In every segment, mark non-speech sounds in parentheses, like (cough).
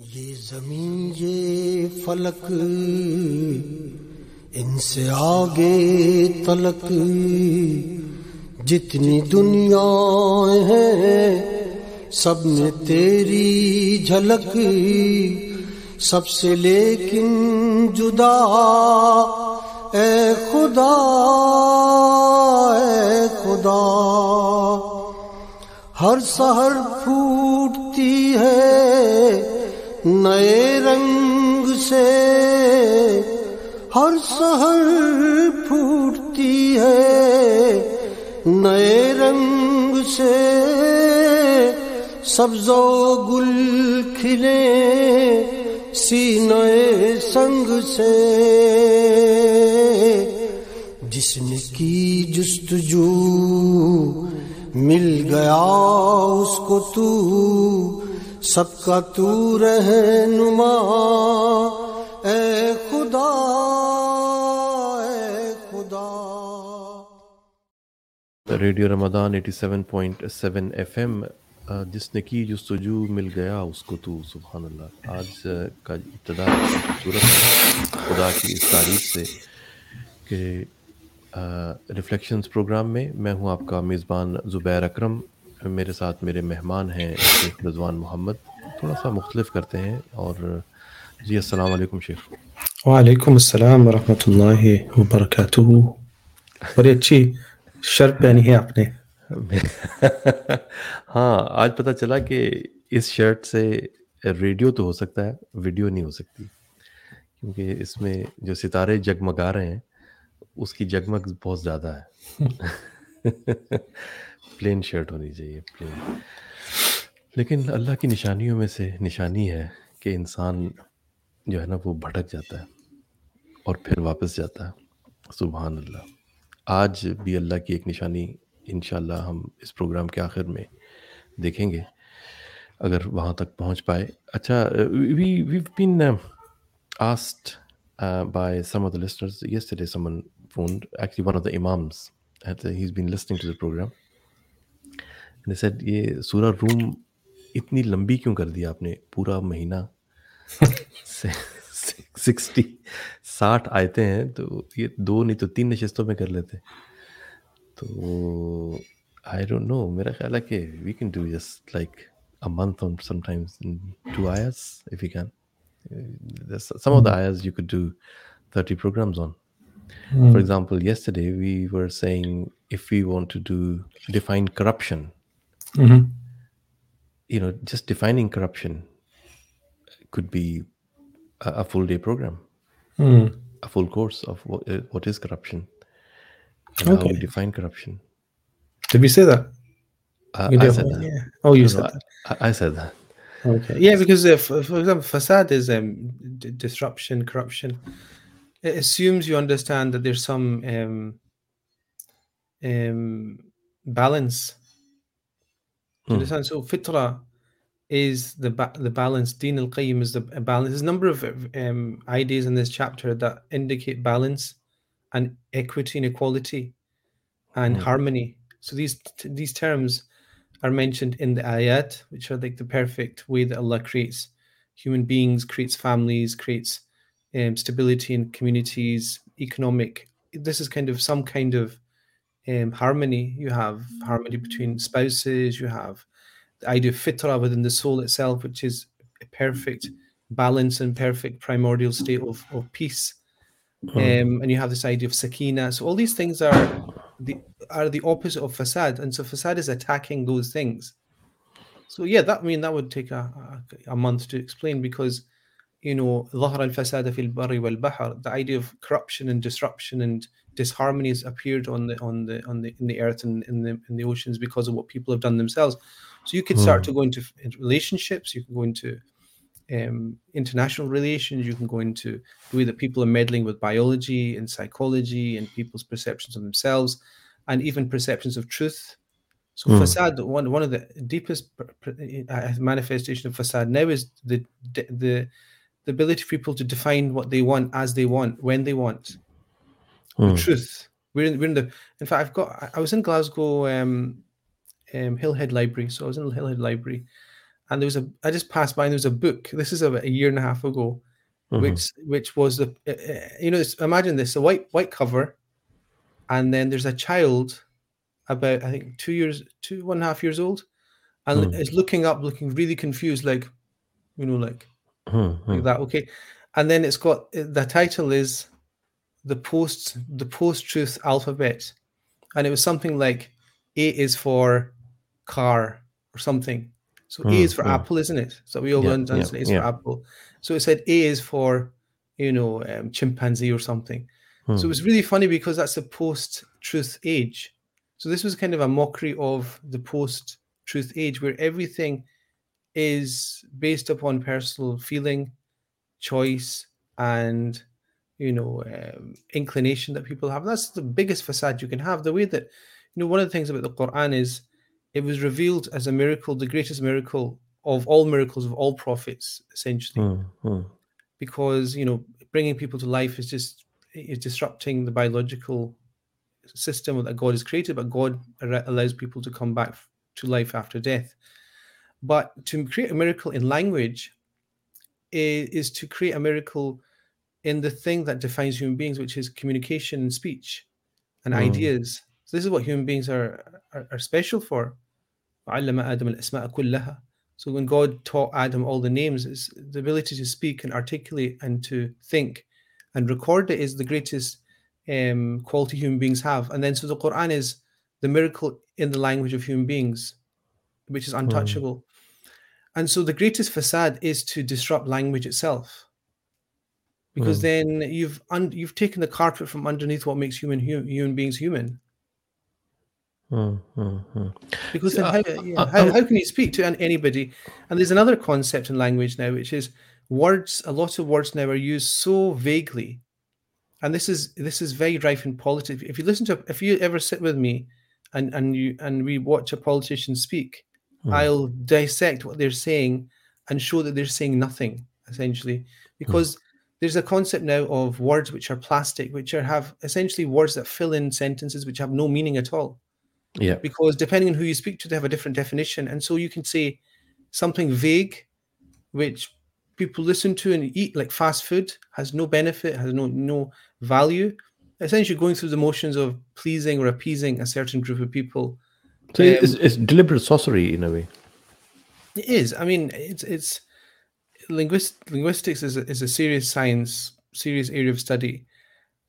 یہ زمین، یہ فلک، ان سے آگے تلک۔ جتنی دنیا ہیں، سب میں تیری جھلک۔ سب سے لیکن جدا، اے خدا اے خدا۔ ہر سہر پھوٹتی ہے نئے رنگ سے ہر سہر پھوٹتی ہے۔ نئے رنگ سے سبز و گل کھلے سی نئے سنگ سے۔ جس نے کی جستجو مل گیا اس کو تو سب کا تو رہنما، اے خدا اے خدا۔ ریڈیو رمضان 87.7 ایف ایم جس نے کی جستجو مل گیا، اس کو تو سبحان اللہ، آج کا ابتدا خوبصورت خدا کی اس تاریخ سے کہ ریفلیکشنز پروگرام میں میں ہوں آپ کا میزبان زبیر اکرم۔ میرے ساتھ میرے مہمان ہیں شیخ رضوان محمد۔ تھوڑا سا مختلف کرتے ہیں اور جی السلام علیکم شیخ۔ وعلیکم السلام ورحمۃ اللہ وبرکاتہ۔ بڑی اچھی شرٹ پہنی ہے آپ نے۔ ہاں آج پتہ چلا کہ اس شرٹ سے ریڈیو تو ہو سکتا ہے ویڈیو نہیں ہو سکتی۔ کیونکہ اس میں جو ستارے جگمگا رہے ہیں اس کی جگمگ بہت زیادہ ہے۔ (laughs) پلین شرٹ ہونی چاہیے، پلین۔ لیکن اللہ کی نشانیوں میں سے نشانی ہے کہ انسان جو ہے نا وہ بھٹک جاتا ہے اور پھر واپس جاتا ہے۔ سبحان اللہ۔ آج بھی اللہ کی ایک نشانی انشاءاللہ ہم اس پروگرام کے آخر میں دیکھیں گے۔ اگر وہاں تک پہنچ پائے۔ اچھا we we've been asked by some of the listeners yesterday someone phone actually one of the imams he has been listening to the program نے سر یہ سورہ روم اتنی لمبی کیوں کر دی آپ نے؟ پورا مہینہ (laughs) سکسٹی ساٹھ آئے ہیں تو یہ دو نہیں تو تین نشستوں میں کر لیتے۔ تو آئی ڈونٹ نو میرا خیال ہے کہ we can do just like a month on some times two hours if you can some of the hours you could do thirty programs on for example yes yesterday we were saying if you want to do define corruption mm-hmm. you know just defining corruption could be a, a full day program mm. a full course of what, uh, what is corruption and Okay. how we define corruption Did we say that? uh, I said that. Yeah. Oh, you No, said that. I, I said that Okay. Yeah, because if, for example, fasad is um, d- disruption, corruption. It assumes you understand that there's some um, um, balance. Hmm. understand? So fitra is the ba- the balance. Din al qayyim is the balance. There's a number of um, ideas in this chapter that indicate balance and equity and equality and Hmm. harmony. So these these terms are mentioned in the ayat, which are like the perfect way that Allah creates human beings, creates families, creates um, stability in communities, economic. This is kind of some kind of um, harmony. You have harmony between spouses. You have the idea of fitra within the soul itself, which is a perfect balance and perfect primordial state of, of peace. Um, and you have this idea of sakina. So all these things are the are the opposite of fasad, and so fasad is attacking those things. So yeah, that I mean that would take a, a, a month to explain because you know ظهر الفساد في البر والبحر the idea of corruption and disruption and disharmonies appeared on the on the on the in the earth and in the in the oceans because of what people have done themselves so you could start mm. to go into relationships you can go into um, international relations you can go into the way that people are meddling with biology and psychology and people's perceptions of themselves and even perceptions of truth so mm. fasad, one one of the deepest uh, manifestation of fasad now is the the the ability for people to define what they want as they want when they want Hmm. the truth. We're in, we're in the. In fact, I've got. I- was in Glasgow, um, um, Hillhead Library. So I was in Hillhead Library, and there was a I just passed by and there was a book. This is about a year and a half ago, Mhm. which which was the uh, uh, you know imagine this a white white cover, and then there's a child about I think two years two one and a half years old, and Hmm. is looking up, looking really confused, like you know like Hmm, hmm. like that. Okay, and then it's got the title is the post the post truth alphabet, and it was something like A is for car or something. So A Hmm, is for hmm. apple, isn't it? So we all Yeah, understand yeah, A is yeah. for apple. So it said A is for you know um, chimpanzee or something. So Hmm. it was really funny because that's the post truth age. So this was kind of a mockery of the post truth age where everything is based upon personal feeling, choice, and you know um, inclination that people have. That's the biggest fasad you can have. The way that you know one of the things about the Quran is it was revealed as a miracle, the greatest miracle of all miracles of all prophets, essentially hmm. because you know bringing people to life is just is disrupting the biological system that God has created, but God allows people to come back to life after death. But to create a miracle in language is, is to create a miracle in the thing that defines human beings, which is communication and speech and mm. ideas. So this is what human beings are are, are special for. So when God taught Adam all the names, it's the ability to speak and articulate and to think and record it is the greatest um, quality human beings have. And then so the Quran is the miracle in the language of human beings, which is hmm. untouchable. And so the greatest fasad is to disrupt language itself. Because Mm. then you've un- you've taken the carpet from underneath what makes human hu- human beings human. Hmm, hmm. Because then uh, how, yeah, uh, how, um, how can you speak to an- anybody? And there's another concept in language now, which is words. A lot of words now are used so vaguely, and this is this is very rife in politics. If you listen to, if you ever sit with me, and and you and we watch a politician speak, Hmm. I'll dissect what they're saying and show that they're saying nothing essentially, because there's a concept now of words which are plastic, which are have essentially words that fill in sentences which have no meaning at all Yeah. because depending on who you speak to, they have a different definition. And so you can say something vague, which people listen to and eat like fast food, has no benefit, has no no value. Essentially, going through the motions of pleasing or appeasing a certain group of people. So it's, it's deliberate sorcery in a way. It is. I mean, it's it's linguist, linguistics is a, is a serious science, serious area of study,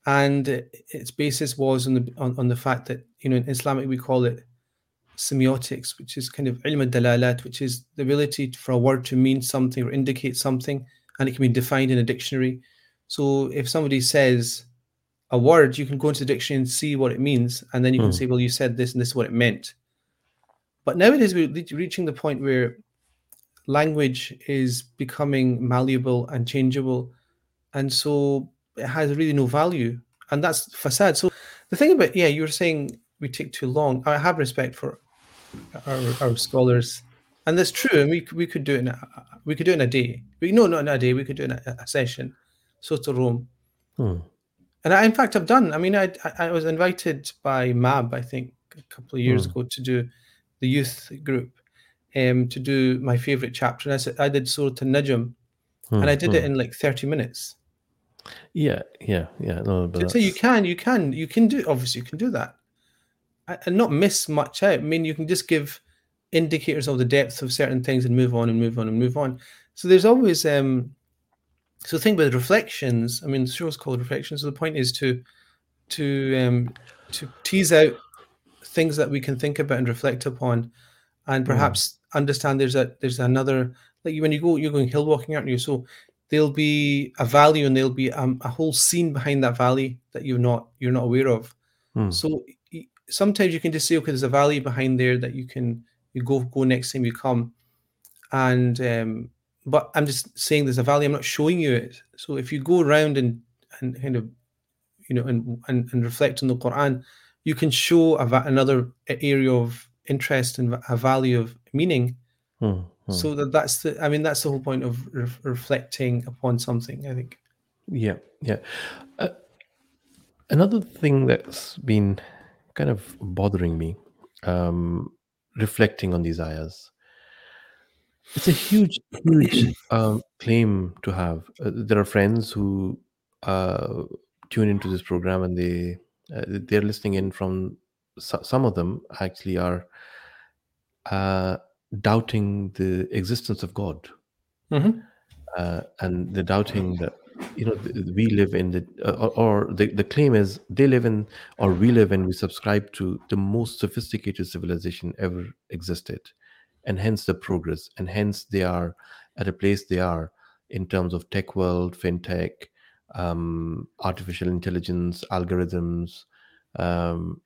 and its basis was on the on, on the fact that you know in Islamic we call it semiotics, which is kind of ilm al-dalalat, which is the ability for a word to mean something or indicate something, and it can be defined in a dictionary. So if somebody says a word, you can go into the dictionary and see what it means, and then you can Hmm. say, well, you said this and this is what it meant. But nowadays we're reaching the point where language is becoming malleable and changeable, and so it has really no value, and that's fasad. So the thing about yeah, you were saying we take too long. I have respect for our, our scholars, and that's true. And we we could do it in a, we could do it in a day. We no, not in a day. We could do it in a, a session. Surah Rum. Hmm. And I, in fact, I've done. I mean, I I was invited by MAB, I think, a couple of years Hmm. ago to do the youth group, um, to do my favorite chapter. And I said I did Surah An-Najm, Hmm, and I did hmm. it in like thirty minutes. Yeah, yeah, yeah. No, but So you can, you can, you can do. Obviously, you can do that, and not miss much out. I mean, you can just give indicators of the depth of certain things and move on and move on and move on. So there's always um. So think with reflections, I mean, the show's called reflections. So the point is to to um to tease out things that we can think about and reflect upon, and perhaps understand there's a there's another like when you go you're going hill walking, aren't you? So there'll be a valley and there'll be um, a whole scene behind that valley that you're not you're not aware of. Hmm. So sometimes you can just say, okay, there's a valley behind there that you can you go go next time you come, and um, but I'm just saying there's a valley. I'm not showing you it. So if you go around and and kind of you know and and, and reflect on the Quran, you can show a, va- another area of interest and a value of meaning. Hmm, hmm. So that that's the I mean that's the whole point of re- reflecting upon something. I think. Yeah, yeah. Uh, another thing that's been kind of bothering me, um, reflecting on these ayahs. It's a huge, huge um, claim to have. Uh, there are friends who uh, tune into this program and they uh, they're listening in from so- some of them actually are uh, doubting the existence of God Mhm. uh, and they're doubting that you know we live in the uh, or, or the, the claim is they live in or we live in we subscribe to the most sophisticated civilization ever existed and hence the progress and hence they are at a place they are in terms of tech world fintech um, artificial intelligence algorithms um,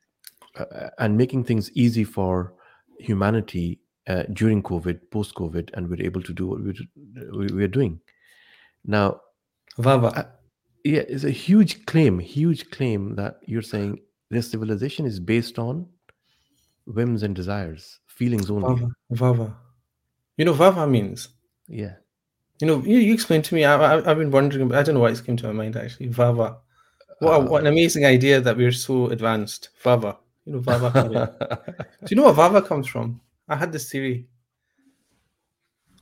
and making things easy for humanity uh, during covid post covid and we're able to do what we're, we're doing now Vava. uh, yeah it's a huge claim huge claim that you're saying this civilization is based on whims and desires feelings only Vava. Vava. You know, Vava means. yeah You know, you, you explained to me. I, I, I've been wondering. but I don't know why it's came to my mind actually. Vava. What, a, what an Uh, amazing idea that we're so advanced. Vava. You know, Vava. (laughs) Do you know where Vava comes from? I had this theory.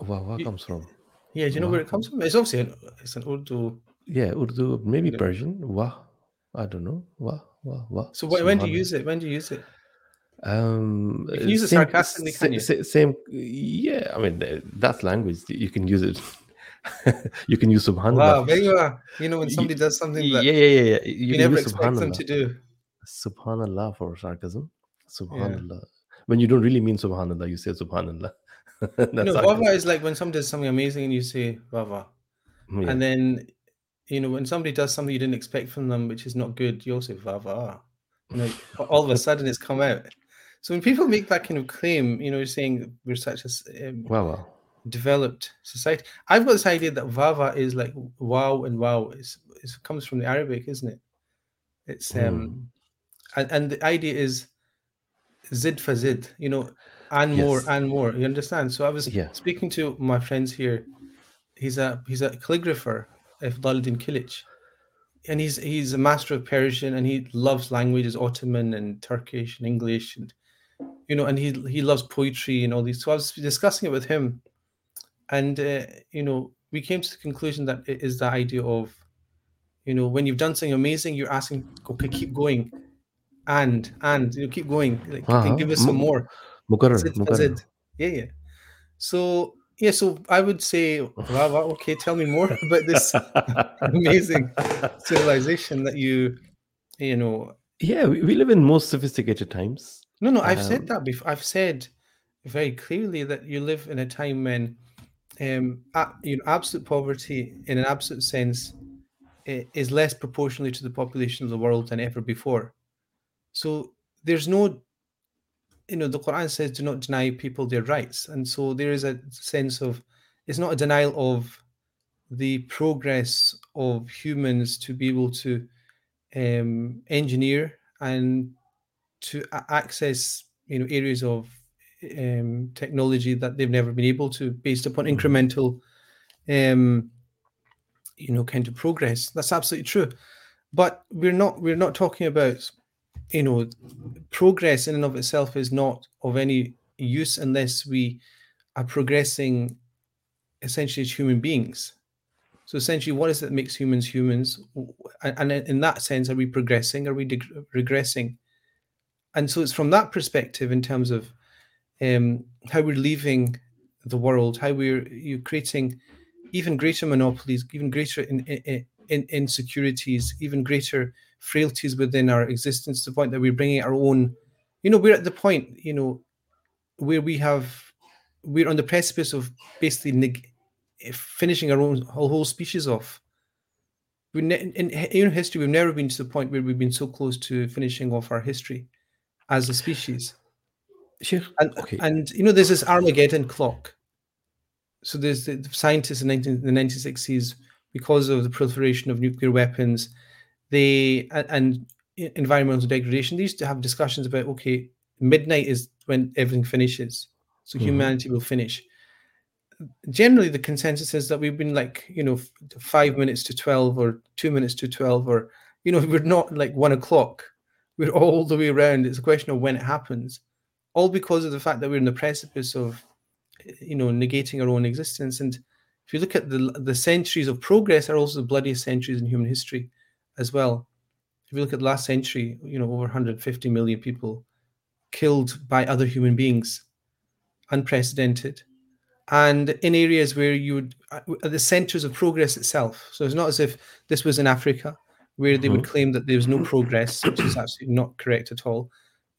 wow where You- comes from Yeah, do you know where it comes from? It's obviously an, it's an Urdu. yeah urdu maybe persian wah i don't know wah wah wah So wh- when do you use it? When do you use it? Um, You can uh, use it same- sarcastically, sa- can you? Same, yeah. I mean, uh, that's language. You can use it. (laughs) you can use subhanallah. Wow, there you are. You know, when somebody does something yeah, that yeah, yeah, yeah. You, you never expect them to do. Subhanallah for sarcasm. Subhanallah. When you don't really mean subhanallah, you say subhanallah. (laughs) that's You know, sarcasm. Vava is like when somebody does something amazing and you say Vava. Yeah. And then, you know, when somebody does something you didn't expect from them, which is not good, you also Vava. You know, all of a sudden it's come out. So when people make that kind of claim, you know, saying we're such a um, wow, wow. Developed society, I've got this idea that Vava is like wow and wow. It's, it comes from the Arabic, isn't it? It's um, and, and the idea is zid for zid, you know, and more and more. You understand? So I was Yeah. speaking to my friends here. He's a he's a calligrapher, Ifdaluddin Kilic, and he's he's a master of Persian and he loves languages, Ottoman and Turkish and English, and you know, and he he loves poetry and all these. So I was discussing it with him, and uh, you know, we came to the conclusion that it is the idea of, you know, when you've done something amazing, you're asking, okay, keep going, and and you know, keep going, like, Uh-huh. give us some more. Mukarrar, Zid mukarrar. Fazid. Yeah, yeah. So yeah, so I would say, wow, wow, okay, tell me more (laughs) about this (laughs) amazing (laughs) civilization that you, you know. yeah, we, we live in most sophisticated times. No, no, I've Um, said that before. I've said very clearly that you live in a time when, um, you know, absolute poverty in an absolute sense is less proportionally to the population of the world than ever before. So there's no, you know, the Quran says do not deny people their rights. And so there is a sense of, it's not a denial of the progress of humans to be able to um, engineer and to access, you know, areas of um, technology that they've never been able to based upon incremental, um, you know, kind of progress. That's absolutely true. But we're not we're not talking about you know progress in and of itself is not of any use unless we are progressing essentially as human beings so essentially what is it that makes humans humans and in that sense are we progressing are we regressing and so it's from that perspective in terms of um, how we're leaving the world how we're you creating even greater monopolies even greater in, in, in insecurities even greater frailties within our existence to the point that we're bringing our own you know we're at the point you know where we have we're on the precipice of basically neg- finishing our own whole, whole species off. We ne- in, in history we've never been to the point where we've been so close to finishing off our history as a species Sheikh, and, okay. and you know there's this armageddon clock. So there's the, the scientists in 19, the 1960s because of the proliferation of nuclear weapons they and, and environmental degradation they used to have discussions about okay midnight is when everything finishes. So Mhm. humanity will finish. Generally the consensus is that we've been like you know five minutes to 12 or two minutes to 12 or you know we're not like one o'clock. We're all the way around. It's a question of when it happens all because of the fact that we're in the precipice of you know, negating our own existence. And if you look at the the centuries of progress, are also the bloodiest centuries in human history, as well. If you look at the last century, you know, over 150 million people killed by other human beings, unprecedented, and in areas where you would at the centers of progress itself. So it's not as if this was in Africa where they would mm-hmm. claim that there was no progress, which is absolutely not correct at all,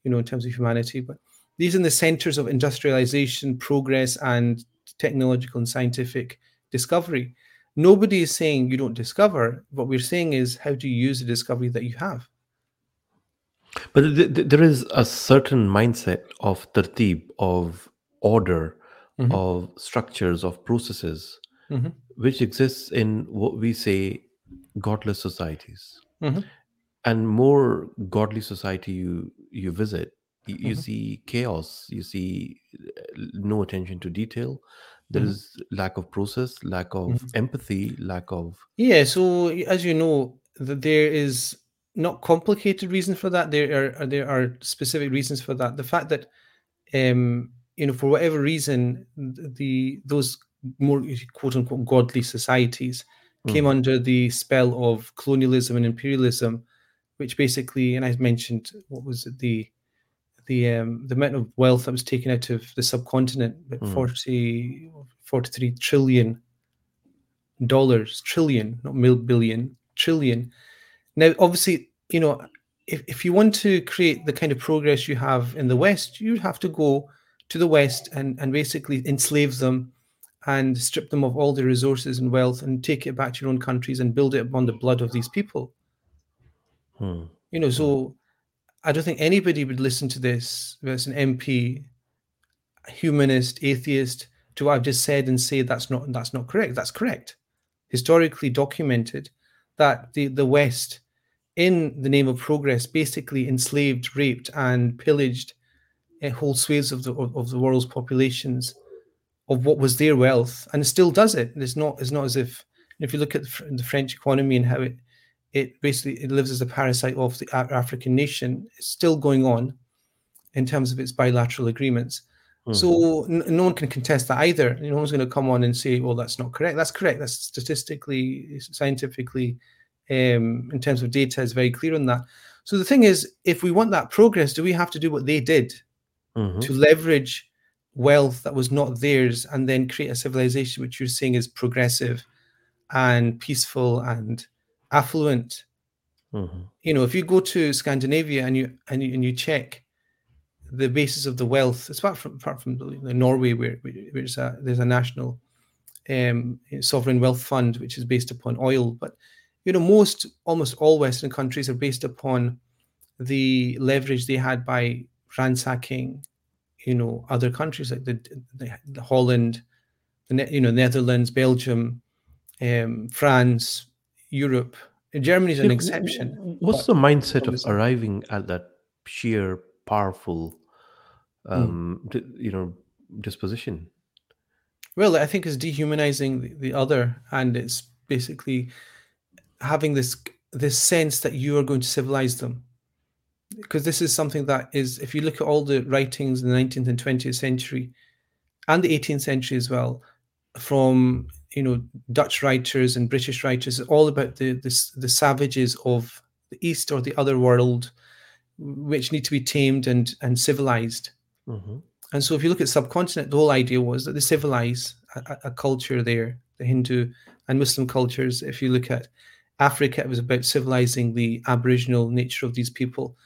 you know, in terms of humanity. But these are the centers of industrialization, progress, and technological and scientific discovery. Nobody is saying you don't discover. What we're saying is how do you use the discovery that you have? But th- th- there is a certain mindset of tertib, of order, Mhm. of structures, of processes, Mhm. which exists in what we say godless societies. Mhm. And more godly society you you visit, you, you Mhm. see chaos, you see uh, no attention to detail. There Mhm. is lack of process, lack of Mhm. empathy, lack of Yeah, so as you know, that there is not complicated reason for that. There are are- there are specific reasons for that. The fact that um, you know, for whatever reason, the those more quote unquote godly societies came Mm. under the spell of colonialism and imperialism, which basically, and I mentioned what was it, the the um, the amount of wealth that was taken out of the subcontinent, about Mm. 40, 43 trillion dollars, trillion, not mil billion, trillion. Now, obviously, you know, if, if you want to create the kind of progress you have in the West, you'd have to go to the West and, and basically enslave them and strip them of all their resources and wealth and take it back to your own countries and build it upon the blood of these people. Hmm. You know, so I don't think anybody would listen to this, whether it's an MP, humanist, atheist, to what I've just said and say that's not that's not correct. That's correct. Historically documented that the, the West, in the name of progress, basically enslaved, raped, and pillaged uh, whole swathes of the of, of the world's populations of what was their wealth, and it still does it. It's not it's not as if if you look at the French economy and how it it basically it lives as a parasite of the African nation. It's still going on in terms of its bilateral agreements. Mhm. So n- no one can contest that either. No one's going to come on and say, "Well, that's not correct." That's correct. That's statistically, scientifically, um, in terms of data, is very clear on that. So the thing is, if we want that progress, do we have to do what they did Mhm. to leverage wealth that was not theirs and then create a civilization which you're saying is progressive and peaceful and affluent? Mhm. you know, if you go to Scandinavia and you and you, and you check the basis of the wealth, it's apart from apart from the, Norway, where, where there's a there's a national um, sovereign wealth fund which is based upon oil, but you know, most almost all Western countries are based upon the leverage they had by ransacking, you know, other countries like the, the, the Holland, the you know Netherlands, Belgium, um, France, Europe. Germany is an exception. What's but the mindset of arriving at that sheer powerful, Hmm. um, d- you know, disposition? Well, I think it's dehumanizing the, the other, and it's basically having this this sense that you are going to civilize them. Because this is something that is, if you look at all the writings in the 19th and 20th century, and the 18th century as well, from you know Dutch writers and British writers, all about the the, the savages of the East or the other world, which need to be tamed and and civilized. Mhm. And so, if you look at subcontinent, the whole idea was that they civilize a, a- a culture there, the Hindu and Muslim cultures. If you look at Africa, it was about civilizing the Aboriginal nature of these people.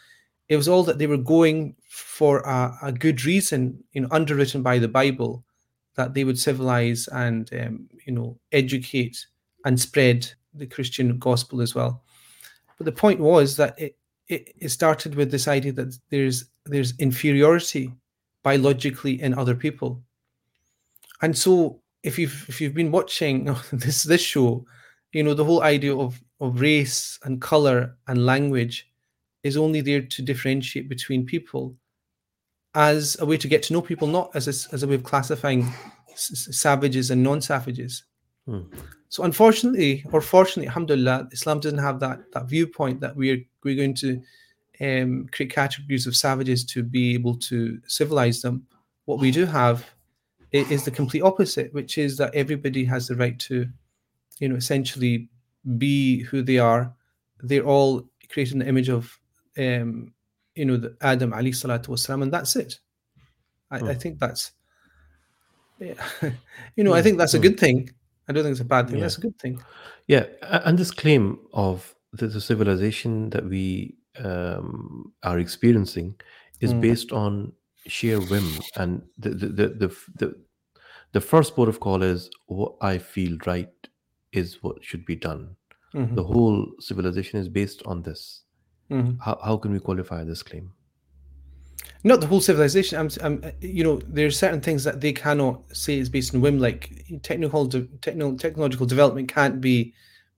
It was all that they were going for a, a good reason, you know, underwritten by the Bible, that they would civilize and um, you know educate and spread the Christian gospel as well. But the point was that it, it, it started with this idea that there's there's inferiority biologically in other people. And so if you've if you've been watching (laughs) this this show, you know, the whole idea of of race and color and language is only there to differentiate between people as a way to get to know people, not as a, as a way of classifying s- savages and non-savages. Hmm. So unfortunately, or fortunately, alhamdulillah, Islam doesn't have that that viewpoint that we're we're going to um, create categories of savages to be able to civilize them. What we do have is the complete opposite, which is that everybody has the right to, you know, essentially be who they are. They're all created in the image of, um, you know, the Adam alayhi salatu wasalam, and that's it. I, I Hmm. think that's, yeah, (laughs) you know, I Hmm, think that's a hmm. good thing. I don't think it's a bad thing. Yeah. That's a good thing. Yeah, and this claim of the, the civilization that we um, are experiencing is Mm. based on sheer whim, and the the the the, the, the first port of call is what I feel right is what should be done. Mhm, The whole civilization is based on this. Mhm. How how can we qualify this claim? not the whole civilization. I'm, I'm, you know, there are certain things that they cannot say is based on whim. Like technical, de- techno, technological development can't be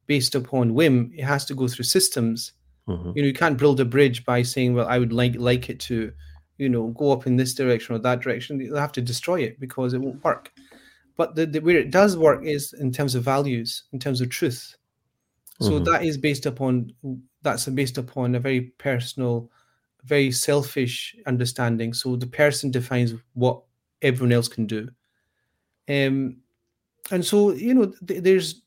based upon whim. It has to go through systems. Mhm. You know, you can't build a bridge by saying, "Well, I would like like it to, you know, go up in this direction or that direction." You'll have to destroy it because it won't work. But the, the where it does work is in terms of values, in terms of truth. So Mhm. that is based upon that's based upon a very personal, very selfish understanding. So the person defines what everyone else can do. Um, and so you know, th- there's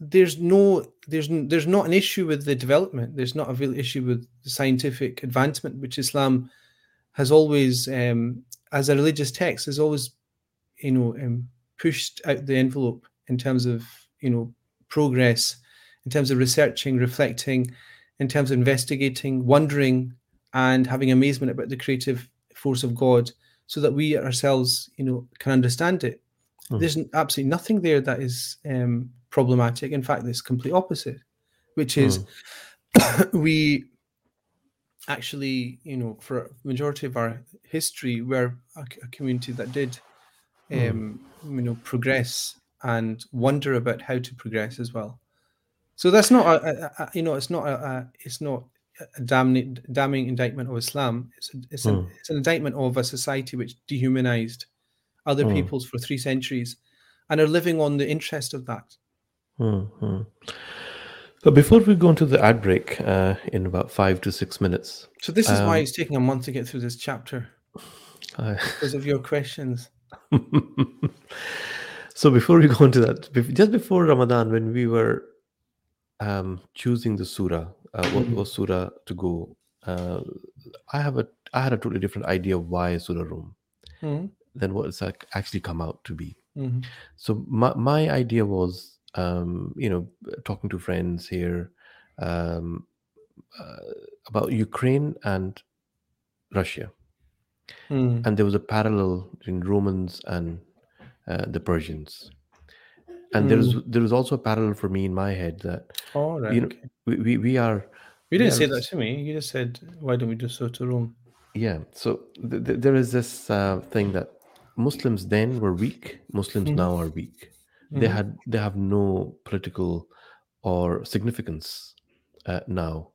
there's no there's there's not an issue with the development. There's not a real issue with the scientific advancement, which Islam has always, um, as a religious text, has always, you know, um, pushed out the envelope in terms of you know progress, in terms of researching, reflecting, in terms of investigating, wondering, and having amazement about the creative force of God, so that we ourselves, you know, can understand it. Mm. There's absolutely nothing there that is um, problematic. In fact, it's complete opposite, which is (coughs) we actually, you know, for a majority of our history, we're a, community that did, Mm. um, you know, progress and wonder about how to progress as well. So that's not a, a, a you know, it's not a, it's not a damning damning indictment of Islam. It's a, it's, an, Mm. it's an indictment of a society which dehumanized other Mm. peoples for three centuries and are living on the interest of that. hmm So before we go into the ad break uh, in about five to six minutes, So this is why Um, it's taking a month to get through this chapter I, (laughs) because of your questions. (laughs) so before we go into that, just before Ramadan, when we were um, choosing the surah, uh, what Mhm. was surah to go, uh, I have a I had a totally different idea of why surah Rum Mhm, than what it's ac- actually come out to be. mhm, So my my idea was, um, you know, talking to friends here um, uh, about Ukraine and Russia, mhm. and there was a parallel between Romans and uh, the Persians, and there is there is also a parallel for me in my head that right. you know okay. we we, we are You didn't we say that to me. You just said, "Why don't we do surah Rum?" yeah. So th- th- there is this uh, thing that Muslims then were weak. Muslims Mhm. now are weak. They Mhm. had they have no political or significance uh, now,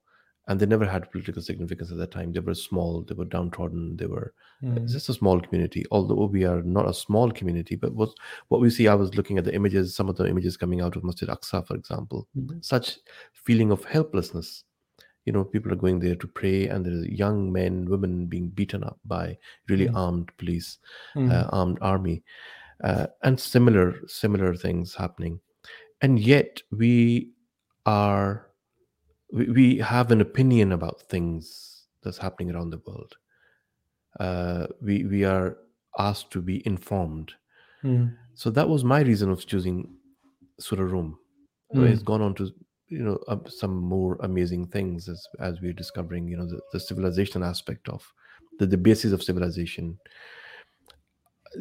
and they never had political significance at that time. They were small. They were downtrodden. They were Mhm. it's just a small community. Although we are not a small community, but what what we see, I was looking at the images, some of the images coming out of Masjid Aqsa, for example, Mhm. such feeling of helplessness. You know, people are going there to pray, and there's young men, women being beaten up by really Mm. armed police, Mhm. uh, armed army, uh, and similar similar things happening. And yet we are we, we have an opinion about things that's happening around the world. Uh, we we are asked to be informed. Mhm. So that was my reason of choosing Surah Rum. So It's Mm. gone on to you know uh, some more amazing things as as we're discovering. You know the, the civilization aspect of the the basis of civilization.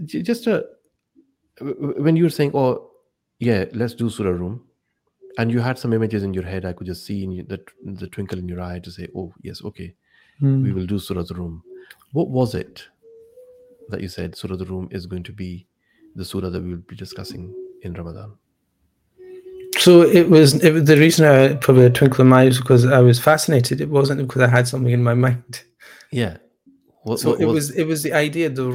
Just a when you were saying, "Oh, yeah, let's do Surah Rum," and you had some images in your head, I could just see in you, the the twinkle in your eye to say, "Oh, yes, okay, we Mhm. will do Surah Rum." What was it that you said Surah Rum is going to be the surah that we will be discussing in Ramadan? So it was, it was the reason I probably a twinkle in my eye was because I was fascinated. It wasn't because I had something in my (laughs) mind. Yeah. What, So what it was it was the idea the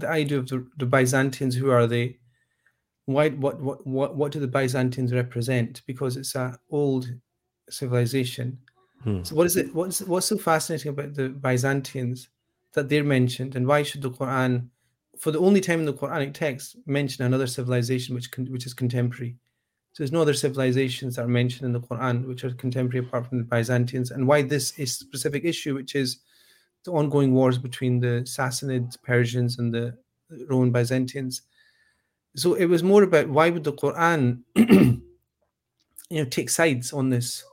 the idea of the, the Byzantines. Who are they? Why what what what what do the Byzantines represent? Because it's an old civilization. Hmm. So what is it? What's what's so fascinating about the Byzantines that they're mentioned, and why should the Quran for the only time in the Quranic text, mention another civilization which con- which is contemporary. So there's no other civilizations that are mentioned in the Quran which are contemporary apart from the Byzantines. And why this is specific issue, which is the ongoing wars between the Sassanid Persians and the Roman Byzantines. So it was more about why would the Quran, (clears throat) you know, take sides on this?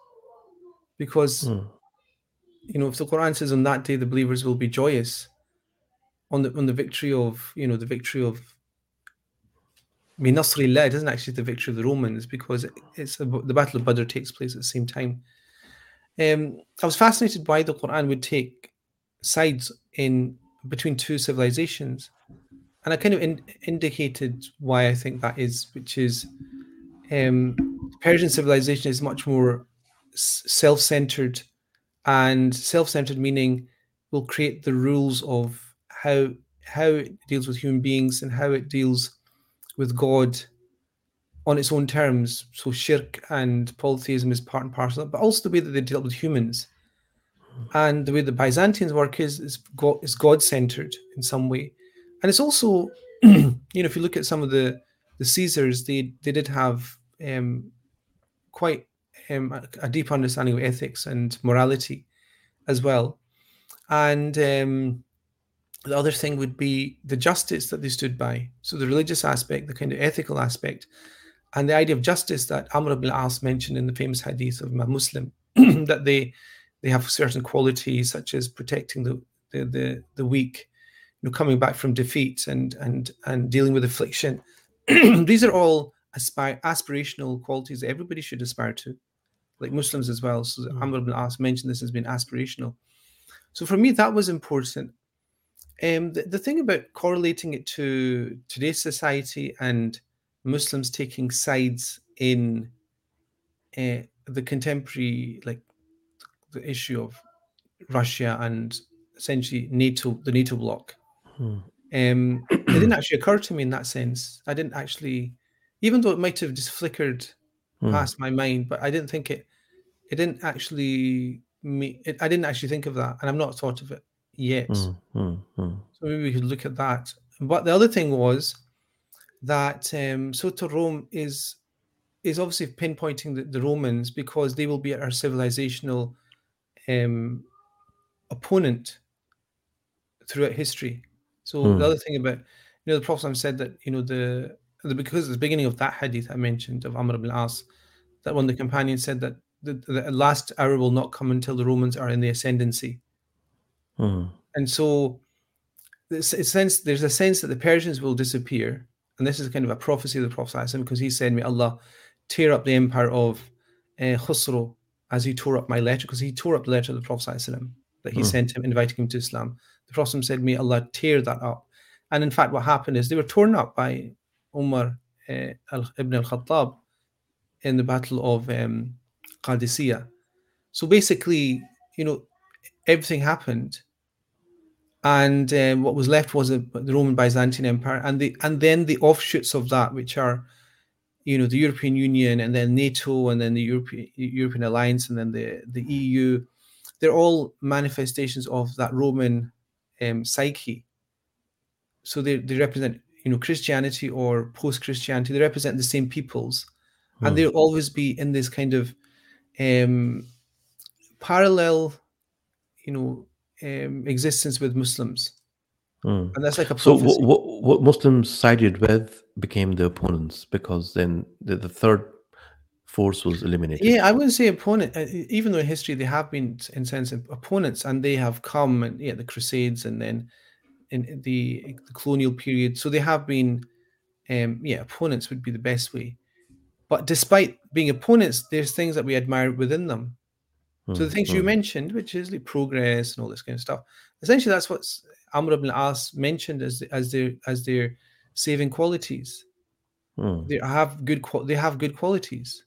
Because Mm. you know, if the Quran says on that day the believers will be joyous on the on the victory of you know the victory of Minasrillah, it isn't actually the victory of the Romans because it, it's about, the Battle of Badr takes place at the same time. Um, I was fascinated why the Quran would take sides in between two civilizations, and I kind of in, indicated why I think that is, which is um, Persian civilization is much more self-centered, and self-centered meaning will create the rules of how how it deals with human beings and how it deals with God on its own terms. So shirk and polytheism is part and parcel, but also the way that they deal with humans. And the way the Byzantines work is is God is God centered in some way, and it's also (clears throat) you know if you look at some of the the Caesars, they they did have um, quite um, a, deep understanding of ethics and morality as well, and um, the other thing would be the justice that they stood by. So the religious aspect, the kind of ethical aspect, and the idea of justice that Amr ibn al-As mentioned in the famous hadith of Imam Muslim, (clears throat) that they they have certain qualities such as protecting the the the, the weak, know, coming back from defeat and and and dealing with affliction. (clears throat) These are all aspire, aspirational qualities that everybody should aspire to, like Muslims as well. So Mm. Amr ibn al-As mentioned this as being aspirational. So for me, that was important. Um, the, the thing about correlating it to today's society and Muslims taking sides in uh, the contemporary, like the issue of Russia and essentially NATO, the NATO bloc, Mm. um, (clears throat) it didn't actually occur to me in that sense. I didn't actually, even though it might have just flickered Mm. past my mind, but I didn't think it. It didn't actually me. It, I didn't actually think of that, and I've not thought of it yet. Mm. Mm. Mm. So maybe we could look at that. But the other thing was that um, Surah Rum is is obviously pinpointing the, the Romans because they will be our civilizational um, opponent throughout history. So Hmm. the other thing about you know the Prophet said that you know the, the because the beginning of that hadith I mentioned of Amr ibn As that when the companions said that the, the last hour will not come until the Romans are in the ascendancy. Mm. And so there's a sense there's a sense that the Persians will disappear, and this is kind of a prophecy of the Prophet because he said, "May Allah tear up the empire of uh, Khusro as he tore up my letter," because he tore up the letter of the Prophet that he Mm. sent him, inviting him to Islam. The Prophet said, "May Allah tear that up." And in fact, what happened is they were torn up by Umar uh, ibn al-Khattab in the Battle of um, Qadisiyah. So basically, you know, everything happened and um, what was left was a, the Roman Byzantine Empire, and the and then the offshoots of that, which are, you know, the European Union, and then NATO, and then the European European Alliance, and then the the EU. They're all manifestations of that Roman um, psyche. So they they represent you know Christianity or post Christianity. They represent the same peoples, and Hmm. they'll always be in this kind of um, parallel, you know, um, existence with Muslims, Mm. and that's like a So what, what, what Muslims sided with became the opponents because then the, the third force was eliminated. Yeah, I wouldn't say opponent, uh, even though in history they have been, in sense, opponents, and they have come, and yeah, the Crusades, and then in the, the colonial period. So they have been, um, yeah, opponents would be the best way. But despite being opponents, there's things that we admire within them. So the Mm, things you mm, mentioned, which is like progress and all this kind of stuff, essentially that's what Amr ibn al-As mentioned as as their as their saving qualities. mm, They have good they have good qualities.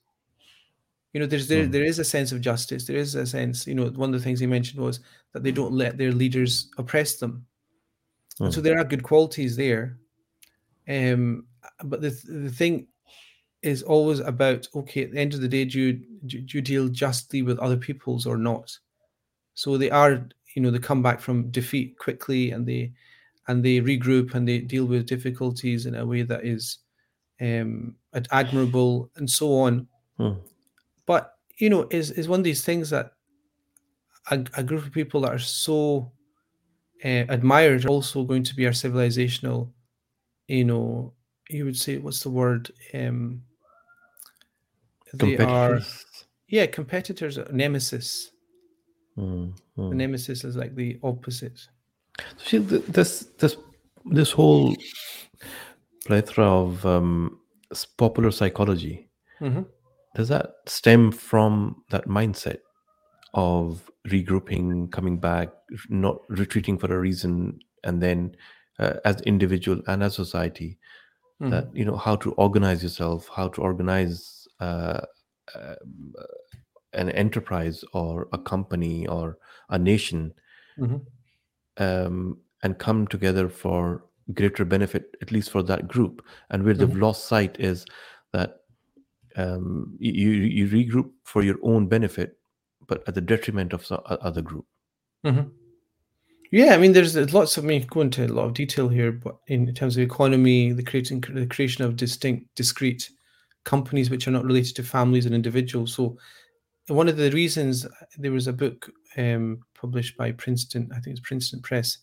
You know, there's there Mm. there is a sense of justice. There is a sense, you know, one of the things he mentioned was that they don't let their leaders oppress them. And so Mm. there are good qualities there. Um, but the the thing is always about okay, at the end of the day, do you do you deal justly with other peoples or not? So they are, you know, they come back from defeat quickly, and they and they regroup and they deal with difficulties in a way that is um, admirable and so on. Hmm. But you know, is is one of these things that a, a group of people that are so uh, admired are also going to be our civilizational, you know, you would say what's the word? Um, they are yeah competitors, nemesis. Hmm, hmm. The nemesis is like the opposite. See, this this this whole plethora of um, popular psychology Mhm. Does that stem from that mindset of regrouping, coming back, not retreating for a reason, and then uh, as individual and as society, Mhm. that you know how to organize yourself, how to organize uh, uh, an enterprise or a company or a nation Mhm. um, and come together for greater benefit, at least for that group. And where they've lost sight is that um, you you regroup for your own benefit, but at the detriment of the other group. Mhm. Yeah, I mean, there's, lots of. Mean, go into a lot of detail here, but in terms of economy, the creating the creation of distinct, discrete companies which are not related to families and individuals. So, one of the reasons there was a book um, published by Princeton, I think it's Princeton Press,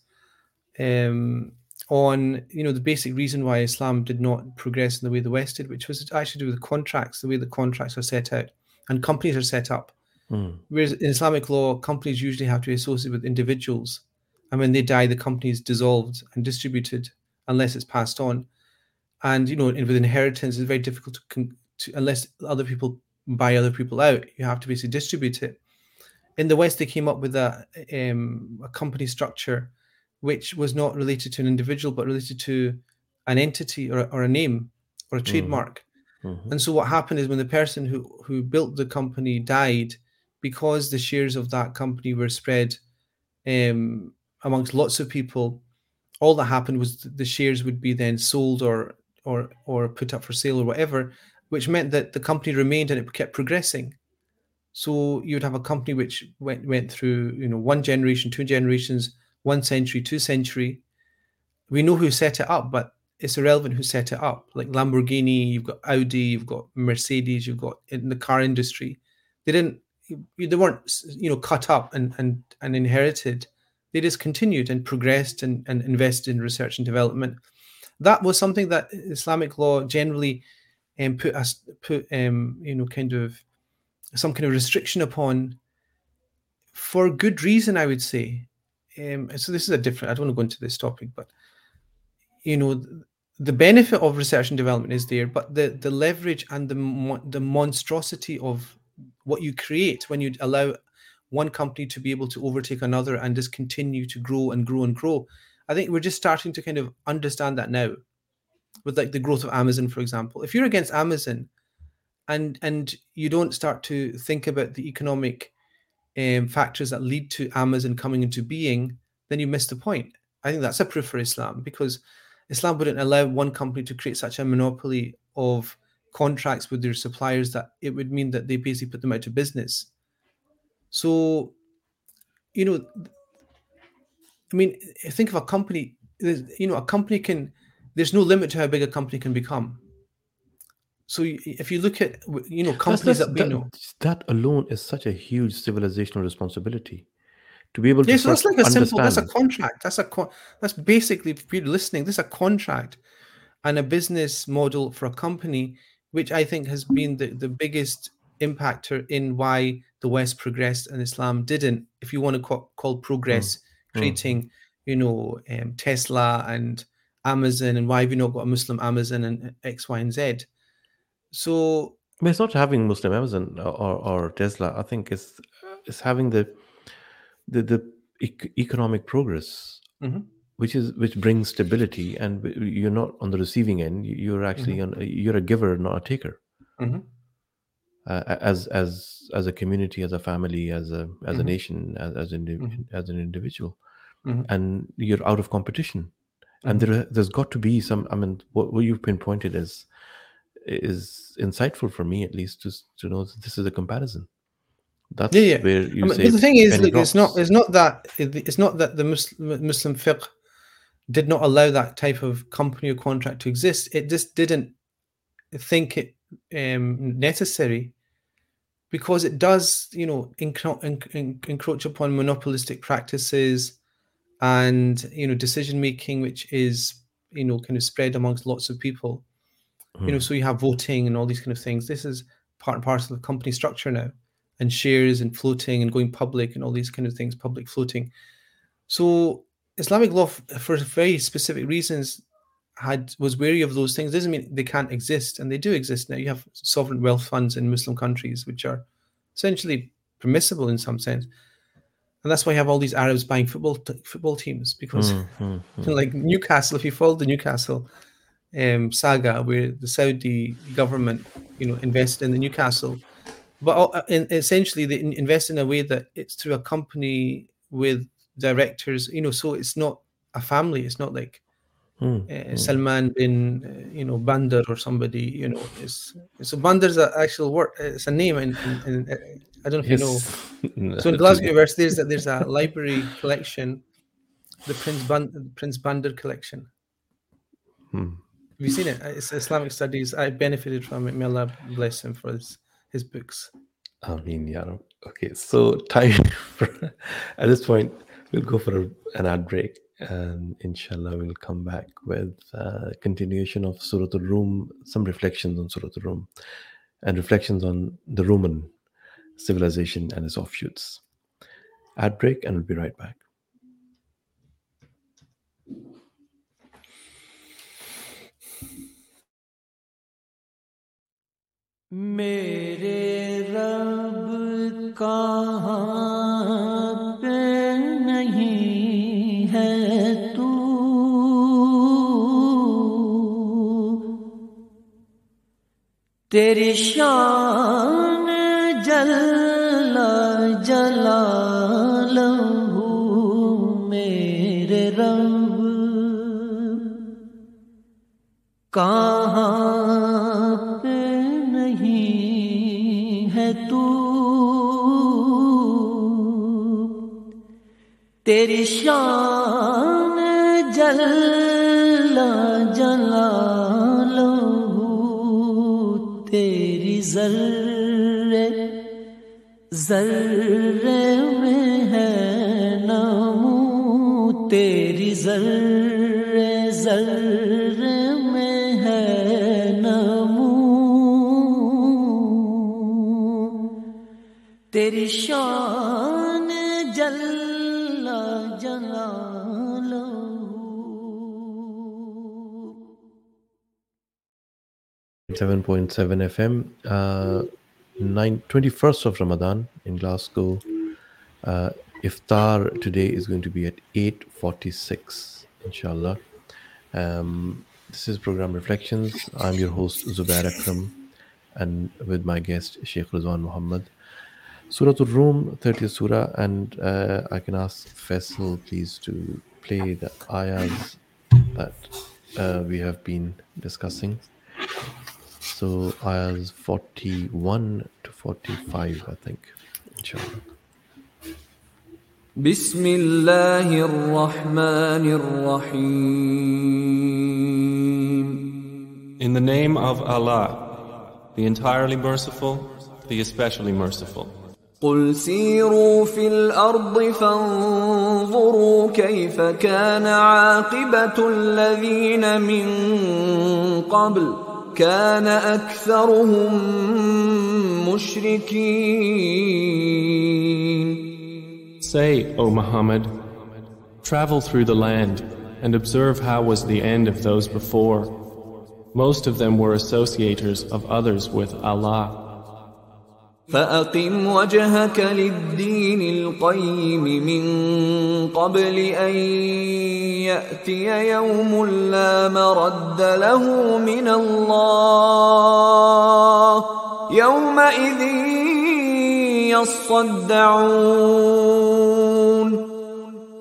um, on you know the basic reason why Islam did not progress in the way the West did, which was actually to do with contracts, the way the contracts are set out and companies are set up. Mm, Whereas in Islamic law, companies usually have to be associated with individuals. And when they die, the company is dissolved and distributed unless it's passed on. And, you know, with inheritance, it's very difficult to, con- to, unless other people buy other people out, you have to basically distribute it. In the West, they came up with a, um, a company structure which was not related to an individual, but related to an entity or, or a name or a trademark. mhm, And so what happened is when the person who who built the company died, because the shares of that company were spread um, amongst lots of people, all that happened was the shares would be then sold or or or put up for sale or whatever, which meant that the company remained and it kept progressing. So you'd have a company which went went through you know one generation, two generations, one century, two century. We know who set it up, but it's irrelevant who set it up. Like Lamborghini, you've got Audi, you've got Mercedes, you've got in the car industry. They didn't, they weren't, you know, cut up and and and inherited. They just continued and progressed and, and invested in research and development. That was something that Islamic law generally um, put us put um, you know kind of some kind of restriction upon for good reason, I would say. Um, so this is a different. I don't want to go into this topic, but you know, th- the benefit of research and development is there, but the the leverage and the the monstrosity of what you create when you allow one company to be able to overtake another and just continue to grow and grow and grow. I think we're just starting to kind of understand that now, with like the growth of Amazon, for example. If you're against Amazon, and and you don't start to think about the economic um, factors that lead to Amazon coming into being, then you miss the point. I think that's a proof for Islam because Islam wouldn't allow one company to create such a monopoly of contracts with their suppliers that it would mean that they basically put them out of business. So, you know, I mean, think of a company. You know, a company can. There's no limit to how big a company can become. So if you look at you know companies that we that, know, that alone is such a huge civilizational responsibility to be able to Yeah, so that's like a simple. That's a contract. That's a. Con- that's basically if you're listening. This is a contract, and a business model for a company, which I think has been the the biggest impactor in why the West progressed and Islam didn't. If you want to call, call progress, mm. creating, you know, um, Tesla and Amazon, and why have you not got a Muslim Amazon and X, Y, and Z? So But it's not having Muslim Amazon or, or, Tesla. I think it's it's having the the the ec- economic progress, Mhm. which is which brings stability, and you're not on the receiving end. You- You're actually on, you're a giver, not a taker. Mhm. Uh, as as as a community, as a family, as a as a Mhm. nation, as as, Mhm. as an individual, Mhm. and you're out of competition. And there there's got to be some. I mean, what, what you've pinpointed is is insightful for me at least to to know that this is a comparison. That's Yeah, yeah. where I you mean, say the thing is, it's not it's not that it's not that the Muslim Muslim fiqh did not allow that type of company or contract to exist. It just didn't think it um, necessary because it does, you know, encro- enc- encroach upon monopolistic practices and you know decision making, which is you know kind of spread amongst lots of people. Mm. You know, hmm. so you have voting and all these kind of things. This is part and parcel of company structure now, and shares and floating and going public and all these kind of things, public floating. So Islamic law, for very specific reasons, had was wary of those things doesn't mean they can't exist and they do exist now you have sovereign wealth funds in muslim countries which are essentially permissible in some sense and that's why you have all these arabs buying football t- football teams because mm-hmm. (laughs) like newcastle if you follow the newcastle um, saga where the saudi government you know invested in the newcastle but uh, in, essentially they invest in a way that it's through a company with directors you know so it's not a family it's not like Mm, uh, Salman bin, uh, you know, Bandar or somebody, you know, is so Bandar is an actual word, it's a name, and, uh, I don't know if yes. you know. (laughs) so in Glasgow University, there's a, there's a library collection, the Prince Band, Prince Bandar collection. Hmm. You seen it? It's Islamic studies. I benefited from it. May Allah bless him for his, his books. I mean, yeah. Okay, so time (laughs) for, at this point, we'll go for a, an ad break and inshallah we'll come back with a continuation of Surah Al-Rum, some reflections on Surah Al-Rum and reflections on the Roman civilization and its offshoots. Ad break and we'll be right back. میرے رب کہاں پہ نہیں ہے تو؟ تیری شان جلا جلا لہو کہاں تو تیری شان جل جلا لو تیری زر زر میں ہے نام تیری زر زر तेरी शान जल्ला जला 7.7 FM, uh, 9, 21st of Ramadan in Glasgow. Uh, iftar today is going to be at 8.46, inshallah. Um, this is program Reflections. I'm your host, Zubair Akram, and with my guest, Sheikh Rizwan Muhammad. Surah Al-Rum, 30th Surah, and uh, I can ask Faisal, please, to play the ayahs that uh, we have been discussing. So ayahs 41 to 45, I think. Inshallah. بسم الله الرحمن الرحيم In the name of Allah, the entirely merciful, the especially merciful. قل سيروا في الأرض فانظروا كيف كان عاقبة الذين من قبل كان أكثرهم مشركين Say, O Muhammad, travel through the land and observe how was the end of those before. Most of them were associators of others with Allah. فأقم وجهك للدين القيم من قبل أن يأتي يوم لا مرد له من الله يومئذ يصدعون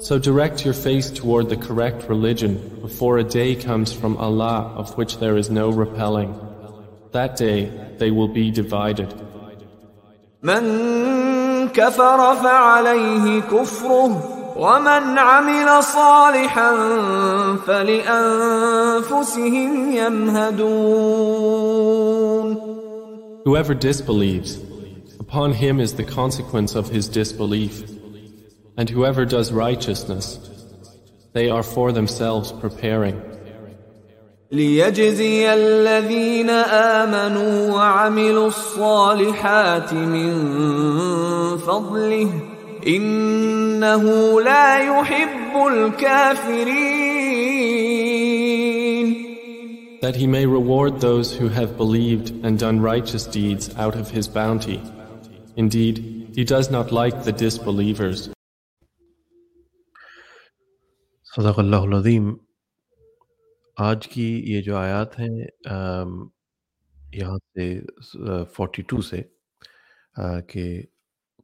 So direct your face toward the correct religion before a day comes from Allah of which there is no repelling. That day they will be divided. من كفر فعليه كفره ومن عمل صالحا فلأنفسهم يمهدون Whoever disbelieves, upon him is the consequence of his disbelief. And whoever does righteousness, they are for themselves preparing. ليجزي الذين آمنوا وعملوا الصالحات من فضله إنه لا يحب الكافرين That he may reward those who have believed and done righteous deeds out of his bounty. Indeed, he does not like the disbelievers. آج کی یہ جو آیات ہیں یہاں سے فورٹی ٹو سے کہ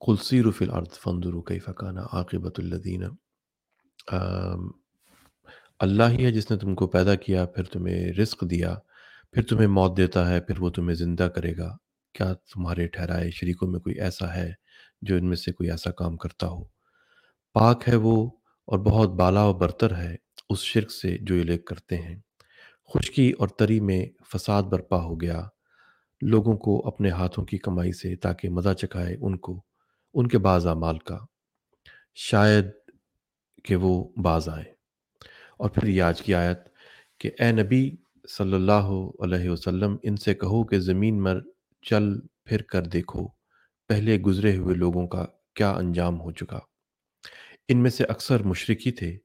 کلسی رفیل الارض فنظرو کیف کان عاقبۃ الدین اللہ ہی ہے جس نے تم کو پیدا کیا، پھر تمہیں رزق دیا، پھر تمہیں موت دیتا ہے، پھر وہ تمہیں زندہ کرے گا۔ کیا تمہارے ٹھہرائے شریکوں میں کوئی ایسا ہے جو ان میں سے کوئی ایسا کام کرتا ہو؟ پاک ہے وہ اور بہت بالا و برتر ہے۔ اس شرک سے جو یہ لوگ کرتے ہیں۔ خشکی اور تری میں فساد برپا ہو گیا۔ لوگوں کو اپنے ہاتھوں کی کمائی سے تاکہ مزہ چکھائے ان کو، ان کے بعض اعمال کا۔ شاید کہ وہ باز آئیں۔ اور پھر یہ آج کی آیت کہ اے نبی صلی اللہ علیہ وسلم، ان سے کہو کہ زمین مر چل پھر کر دیکھو۔ پہلے گزرے ہوئے لوگوں کا کیا انجام ہو چکا۔ ان میں سے اکثر مشرقی تھے۔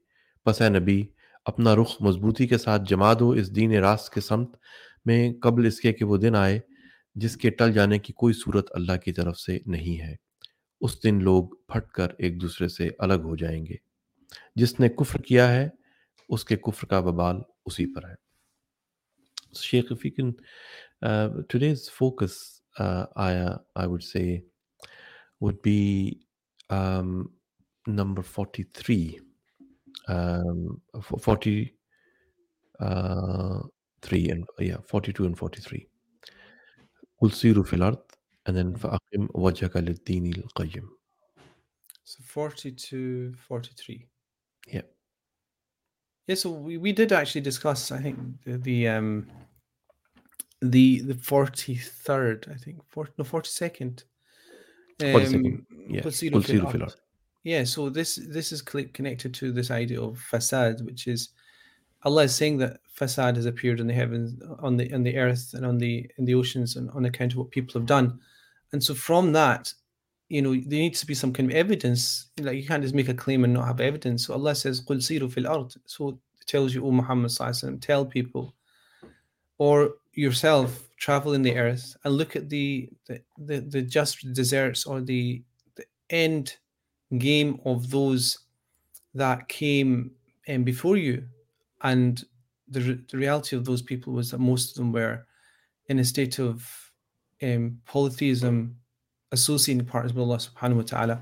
پس نبی، اپنا رخ مضبوطی کے ساتھ جما دو اس دین راست کے سمت میں قبل اس کے کہ وہ دن آئے، جس کے ٹل جانے کی کوئی صورت اللہ کی طرف سے نہیں ہے۔ اس دن لوگ پھٹ کر ایک دوسرے سے الگ ہو جائیں گے۔ جس نے کفر کیا ہے، اس کے کفر کا وبال اسی پر ہے۔ شیخ فیکن ٹوڈیز فوکس آیا I would say would be number forty three uh, 3 and yeah 42 and 43 قل سيروا في الأرض and then فأقم وجهك للدين القيم So 42, 43. yeah Yeah, so we, we did actually discuss, I think, the, the um the the 43rd, I think, 40, no, 42nd. 42nd, yeah. قل سيروا قل في سيروا في الأرض. yeah, so this this is connected to this idea of fasad, which is Allah is saying that fasad has appeared in the heavens, on the on the earth, and on the in the oceans, and on account of what people have done. And so from that, you know, there needs to be some kind of evidence. Like you can't just make a claim and not have evidence. So Allah says, "Qul siru fil ard." So it tells you, O Muhammad sallallahu tell people, or yourself, travel in the earth and look at the the the, the just deserts or the, the end game of those that came um, before you, and the re- the reality of those people was that most of them were in a state of um, polytheism, associating partners with Allah subhanahu wa ta'ala.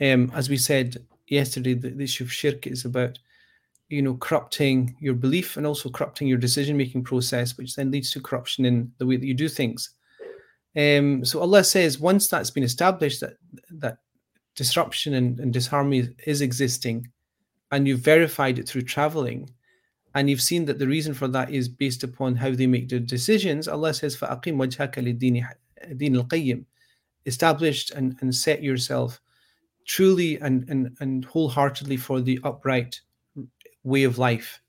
Um, as we said yesterday, the, the issue of shirk is about you know corrupting your belief and also corrupting your decision making process, which then leads to corruption in the way that you do things. Um, so Allah says once that's been established that that disruption and, and disharmony is existing, and you've verified it through traveling, and you've seen that the reason for that is based upon how they make their decisions. Allah says, فَأَقِمْ وَجْهَكَ لِلدِّينِ دين القيم established and, and set yourself truly and, and, and wholeheartedly for the upright way of life.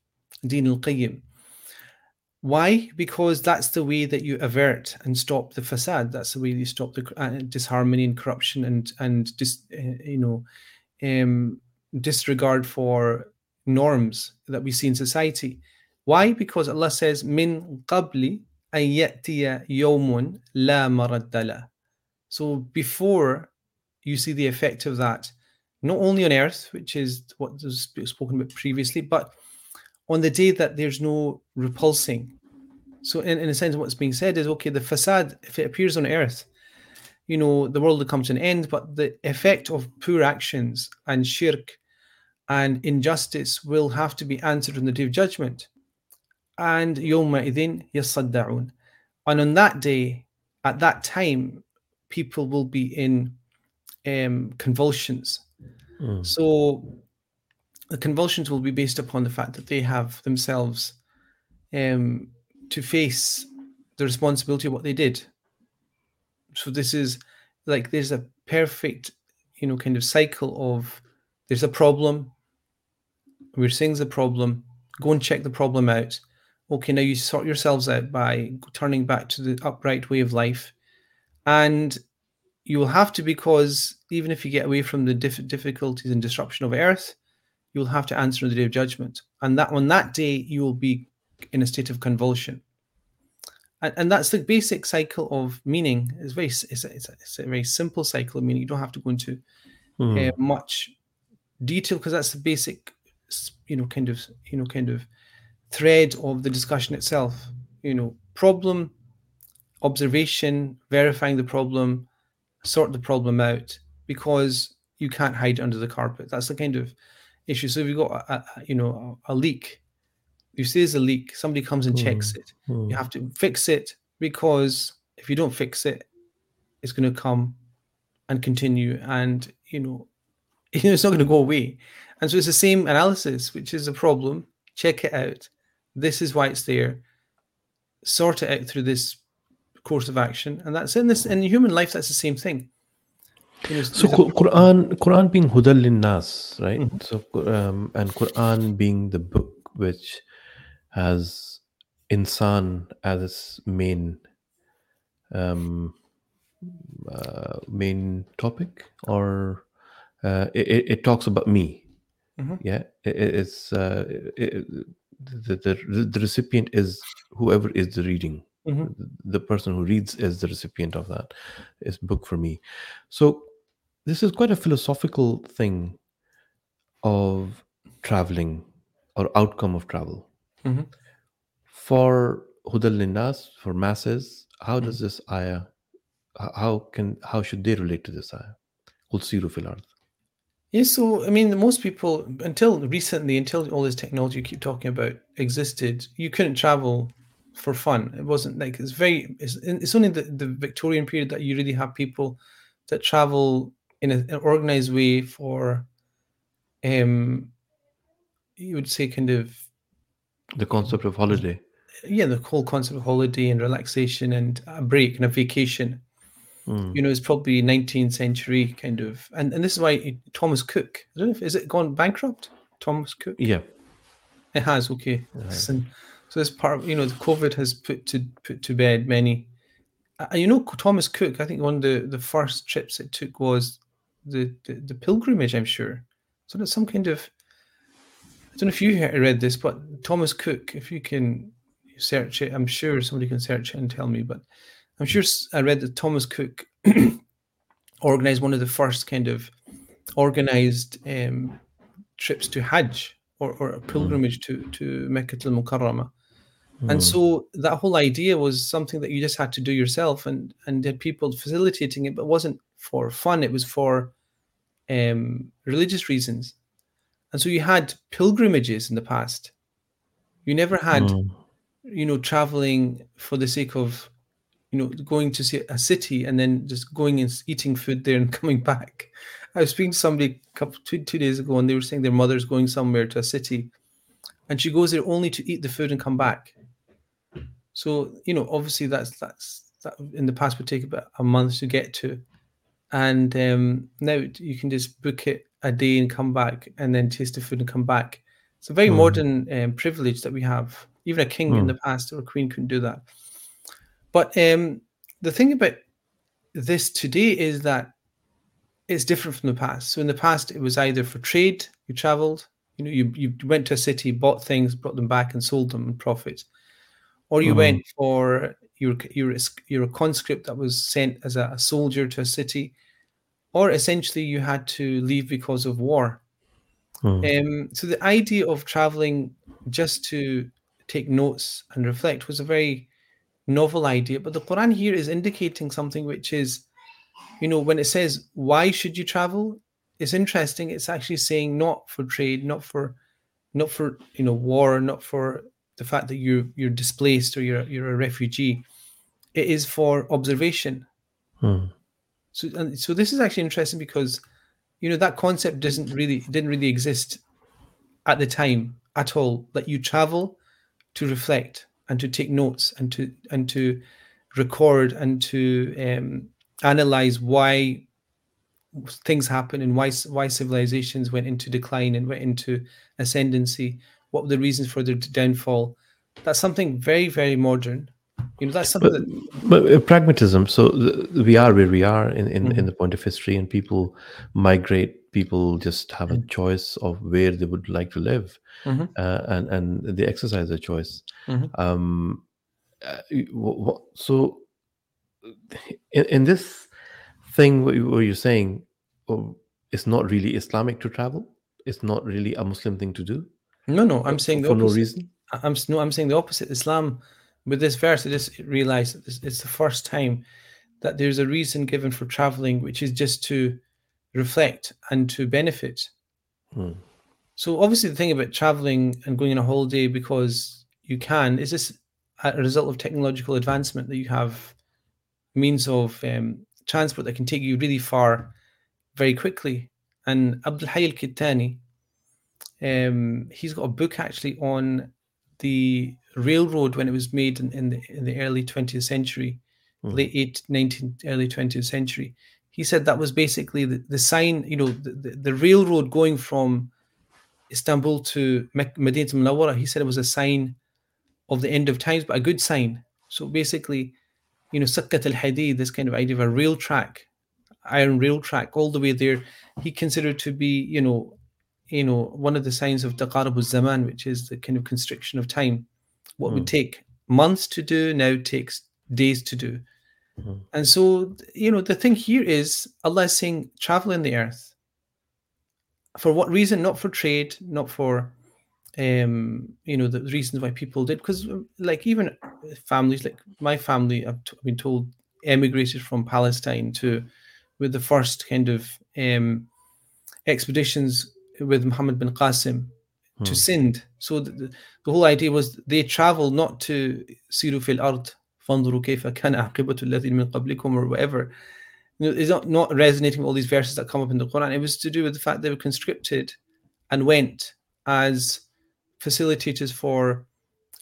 Din al Qayyim. Why? Because that's the way that you avert and stop the fasad. That's the way you stop the uh, disharmony and corruption and and dis, uh, you know um, disregard for norms that we see in society. Why? Because Allah says, "Min qabli an ya'tiya yawmun la maraddala." So before you see the effect of that, not only on earth, which is what was spoken about previously, but on the day that there's no repulsing. So, in, in a sense, what's being said is okay, the fasad, if it appears on earth, you know, the world will come to an end, but the effect of poor actions and shirk and injustice will have to be answered on the day of judgment. And idin yasadda'un. And on that day, at that time, people will be in um, convulsions. Mm. So the convulsions will be based upon the fact that they have themselves um, to face the responsibility of what they did. So this is like there's a perfect, you know, kind of cycle of there's a problem. We're seeing the problem. Go and check the problem out. Okay, now you sort yourselves out by turning back to the upright way of life, and you will have to because even if you get away from the diff- difficulties and disruption of earth, you will have to answer on the day of judgment, and that on that day you will be in a state of convulsion. And, and that's the basic cycle of meaning. It's very it's a, it's a, it's a very simple cycle of meaning. You don't have to go into Hmm. uh, much detail because that's the basic, you know, kind of you know kind of thread of the discussion itself. You know, problem, observation, verifying the problem, sort the problem out because you can't hide under the carpet. That's the kind of issue. So if you've got a, a- you know a, a leak, you see there's a leak, somebody comes and checks it. Hmm. You have to fix it because if you don't fix it, it's going to come and continue, and you know, (laughs) you know it's not going to go away. And so it's the same analysis, which is a problem. Check it out. This is why it's there. Sort it out through this course of action, and that's in this in human life. That's the same thing. You know, So Qu- Quran, Quran being hudal nas, right? Mhm. So um, and Quran being the book which has insan as its main um, uh, main topic, or uh, it, it, talks about me. Mhm. Yeah, it, it- it's uh, it, the, the the recipient is whoever is the reading. Mhm. The person who reads is the recipient of that. Is book for me. So this is quite a philosophical thing of traveling or outcome of travel hmm For Hudal Linnas, for masses, how mm-hmm. does this ayah, how can, how should they relate to this ayah? Qul siru ard. Yeah, so I mean, most people until recently, until all this technology you keep talking about existed, you couldn't travel for fun. It wasn't like it's very. It's, it's only the, the Victorian period that you really have people that travel in a, an organized way for, um, you would say kind of the concept of holiday yeah, the whole concept of holiday and relaxation and a break and a vacation. Mm. You know, it's probably 19th century kind of, and and this is why Thomas Cook. I don't know if is it gone bankrupt. Thomas Cook. yeah It has okay. Right. So, so this part, you know, the COVID has put to put to bed many. Uh, you know, Thomas Cook. I think one of the the first trips it took was the the, the pilgrimage. I'm sure. So that's some kind of. I don't know if you read this, but Thomas Cook. If you can search it, I'm sure somebody can search it and tell me. But I'm sure I read that Thomas Cook (clears throat) organized one of the first kind of organized um, trips to Hajj or, or a pilgrimage to to Mecca al Mukarramah. And so that whole idea was something that you just had to do yourself, and and had people facilitating it, but it wasn't for fun. It was for um, religious reasons. And so you had pilgrimages in the past. You never had, Mm. you know, traveling for the sake of, you know, going to see a city and then just going and eating food there and (laughs) coming back. I was speaking to somebody a couple two, two days ago, and they were saying their mother's going somewhere to a city, and she goes there only to eat the food and come back. So you know, obviously that's that's that in the past would take about a month to get to, and um, now you can just book it a day and come back, and then taste the food and come back. It's a very Hmm. modern um, privilege that we have. Even a king in Hmm. the past or a queen couldn't do that. But um, the thing about this today is that it's different from the past. So in the past, it was either for trade, you traveled, you know, you, you went to a city, bought things, brought them back, and sold them and profit, or you Mhm. went for you're you're a, you're a conscript that was sent as a, a soldier to a city, or essentially you had to leave because of war. Mm. Um, so the idea of traveling just to take notes and reflect was a very novel idea. But the Quran here is indicating something which is, you know, when it says why should you travel, it's interesting. It's actually saying not for trade, not for, not for you know war, not for the fact that you you're displaced or you're you're a refugee. It is for observation. Mm. So and so this is actually interesting because you know that concept doesn't really didn't really exist at the time at all that you travel to reflect and to take notes and to and to record and to um, analyze why things happen and why why civilizations went into decline and went into ascendancy what were the reasons for their downfall. That's something very very modern you know that's something but, that but uh, pragmatism so th- we are where we are in, in, Mhm. in the point of history and people migrate people just have a choice of where they would like to live Mhm. uh, and and they exercise their choice Mhm. um uh, so in, in this thing what, you, what you're saying oh, it's not really islamic to travel it's not really a muslim thing to do no no i'm saying the for no reason I'm no, I'm saying the opposite. Islam, with this verse, I just realized that this, it's the first time that there's a reason given for traveling, which is just to reflect and to benefit. Hmm. So obviously, the thing about traveling and going on a holiday because you can is this a result of technological advancement that you have means of um, transport that can take you really far very quickly. And Abdul Hayy al-Kittani, um, he's got a book actually on the railroad when it was made in, in the in the early 20th century, Mhm. late 8th, 19th, early 20th century. He said that was basically the, the sign, you know, the, the, the railroad going from Istanbul to Medina Munawwara. He said it was a sign of the end of times, but a good sign. So basically, you know, Sikkat al Hadid, this kind of idea of a rail track, iron rail track, all the way there, he considered to be, you know, you know, one of the signs of taqarub zaman, which is the kind of constriction of time. What Mm. would take months to do now takes days to do. Mhm. And so, you know, the thing here is Allah is saying travel in the earth. For what reason? Not for trade, not for um, you know, the reasons why people did. Because like even families, like my family, I've t- been told emigrated from Palestine to with the first kind of um expeditions with Muhammad bin Qasim to Hmm. Sindh. So the, the, the whole idea was they travel not to Siru fil Ard, فانظروا كيف كان عاقبة الذين من قبلكم or whatever. You know, it's not, not resonating with all these verses that come up in the Quran. It was to do with the fact they were conscripted and went as facilitators for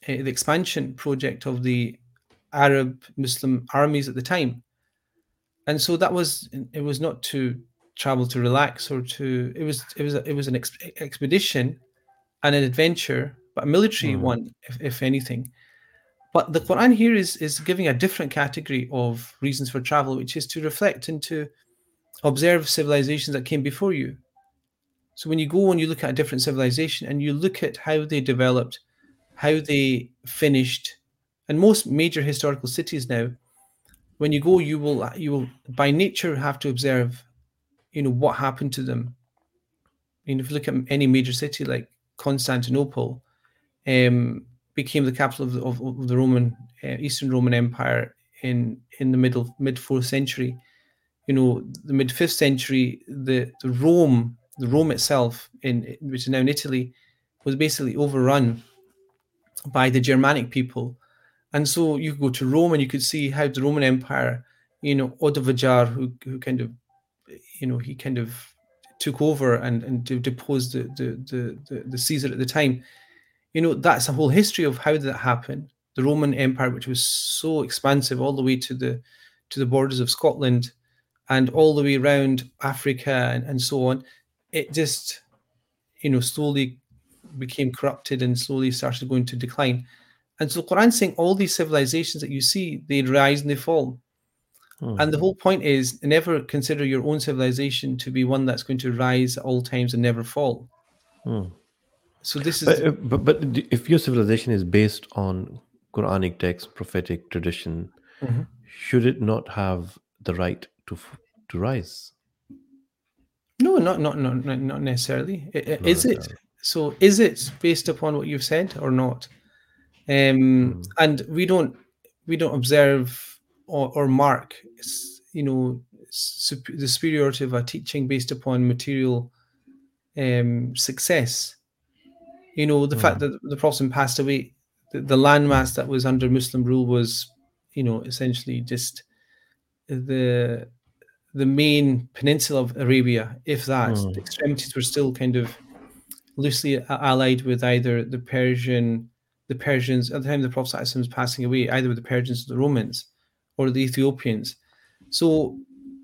uh, the expansion project of the Arab Muslim armies at the time. And so that was it was not to travel to relax or to it was it was it was an ex- expedition and an adventure, but a military Mhm. one, if, if anything. But the Quran here is is giving a different category of reasons for travel, which is to reflect and to observe civilizations that came before you. So when you go and you look at a different civilization and you look at how they developed, how they finished, and most major historical cities now, when you go, you will you will by nature have to observe, you know, what happened to them. I mean, if you look at any major city like Constantinople, um, became the capital of the, of, of the Roman uh, Eastern Roman Empire in in the middle mid fourth century. You know, the mid fifth century, the the Rome, the Rome itself, in which is now in Italy, was basically overrun by the Germanic people, and so you go to Rome and you could see how the Roman Empire, you know, Odovacar, who who kind of, you know, he kind of took over and and to depose the the the the, the Caesar at the time. You know that's a whole history of how that happen? The roman empire which was so expansive all the way to the to the borders of scotland and all the way around africa and, and so on it just you know slowly became corrupted and slowly started going to decline. And so quran saying all these civilizations that you see they rise and they fall Hmm. and the whole point is never consider your own civilization to be one that's going to rise at all times and never fall Hmm. so this is But, uh, but, but if your civilization is based on Quranic text, prophetic tradition, Mhm. should it not have the right to to rise? No, not not not not necessarily. Not Is it? So is it based upon what you've said or not? Um, and we don't we don't observe or, or mark, you know, sup- the superiority of a teaching based upon material um, success. You know, the fact that the Prophet passed away, the, the landmass that was under Muslim rule was, you know, essentially just the the main peninsula of Arabia, if that. Mm. The extremities were still kind of loosely allied with either the Persian, the Persians at the time the Prophet was passing away, either with the Persians or the Romans or the Ethiopians. So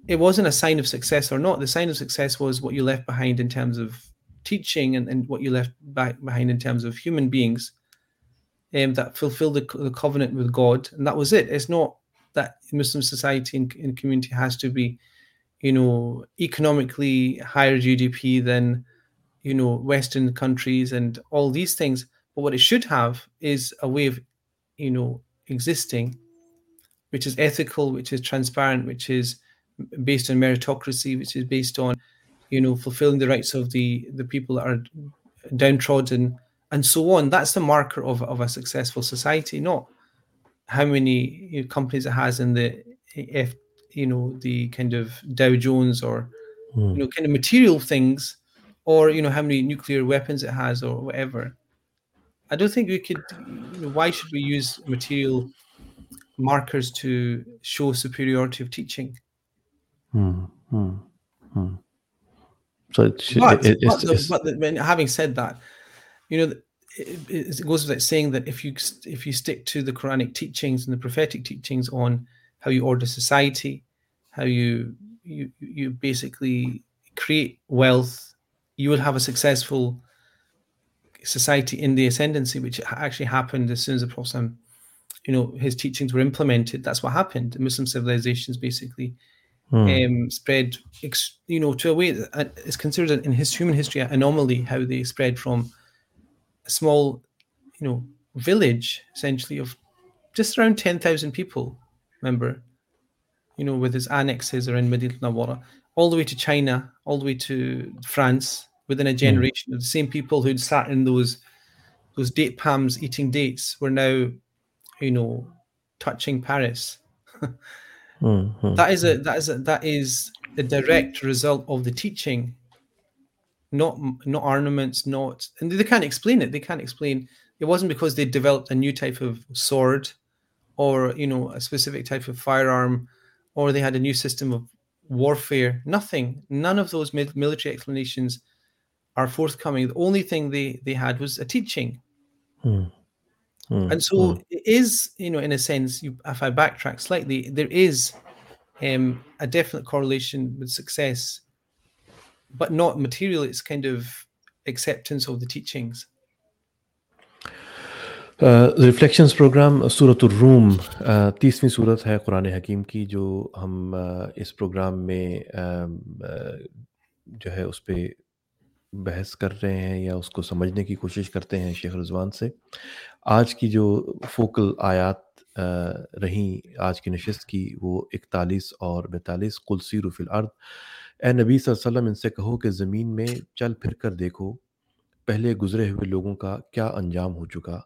it wasn't a sign of success or not. The sign of success was what you left behind in terms of teaching and, and what you left back behind in terms of human beings um, that fulfilled the, the covenant with God. And that was it. It's not that Muslim society and, and community has to be, you know, economically higher GDP than, you know, Western countries and all these things. But what it should have is a way of, you know, existing, which is ethical, which is transparent, which is based on meritocracy, which is based on, you know, fulfilling the rights of the the people that are downtrodden and so on. That's the marker of, of a successful society, not how many you know, companies it has in the if you know the kind of Dow Jones or mm. you know kind of material things, or you know how many nuclear weapons it has or whatever. I don't think we could. You know, why should we use material markers to show superiority of teaching? Hmm, hmm, hmm. So it should, but, it, but, the, but the, having said that, you know, it, it, goes without saying that if you if you stick to the Quranic teachings and the prophetic teachings on how you order society, how you you you basically create wealth, you will have a successful society in the ascendancy, which actually happened as soon as the Prophet, you know, his teachings were implemented. That's what happened. The Muslim civilizations basically mm. um, spread, ex- you know, to a way that is considered in his human history an anomaly how they spread from a small, you know, village essentially of just around ten thousand people. Remember, you know, with his annexes around in Medina Nawara, all the way to China, all the way to France, within a hmm. generation mm. of the same people who'd sat in those those date palms eating dates were now, you know, touching Paris. Mm-hmm. That is a that is a, that is a direct result of the teaching, not not ornaments, not and they can't explain it. They can't explain it wasn't because they developed a new type of sword, or you know a specific type of firearm, or they had a new system of warfare. Nothing. None of those military explanations are forthcoming. The only thing they they had was a teaching. Mm. Mm, room mm. uh, uh, uh, تیسویں صورت ہے قرآن حکیم کی جو ہم اس programme میں um, جو ہے اس پہ بحث کر رہے ہیں یا اس کو سمجھنے کی کوشش کرتے ہیں شیخ رضوان سے. آج کی جو فوکل آیات رہیں، آج کی نشست کی، وہ اکتالیس اور بیتالیس کلسی رف الارض۔ اے نبی صلی اللہ علیہ وسلم، ان سے کہو کہ زمین میں چل پھر کر دیکھو، پہلے گزرے ہوئے لوگوں کا کیا انجام ہو چکا،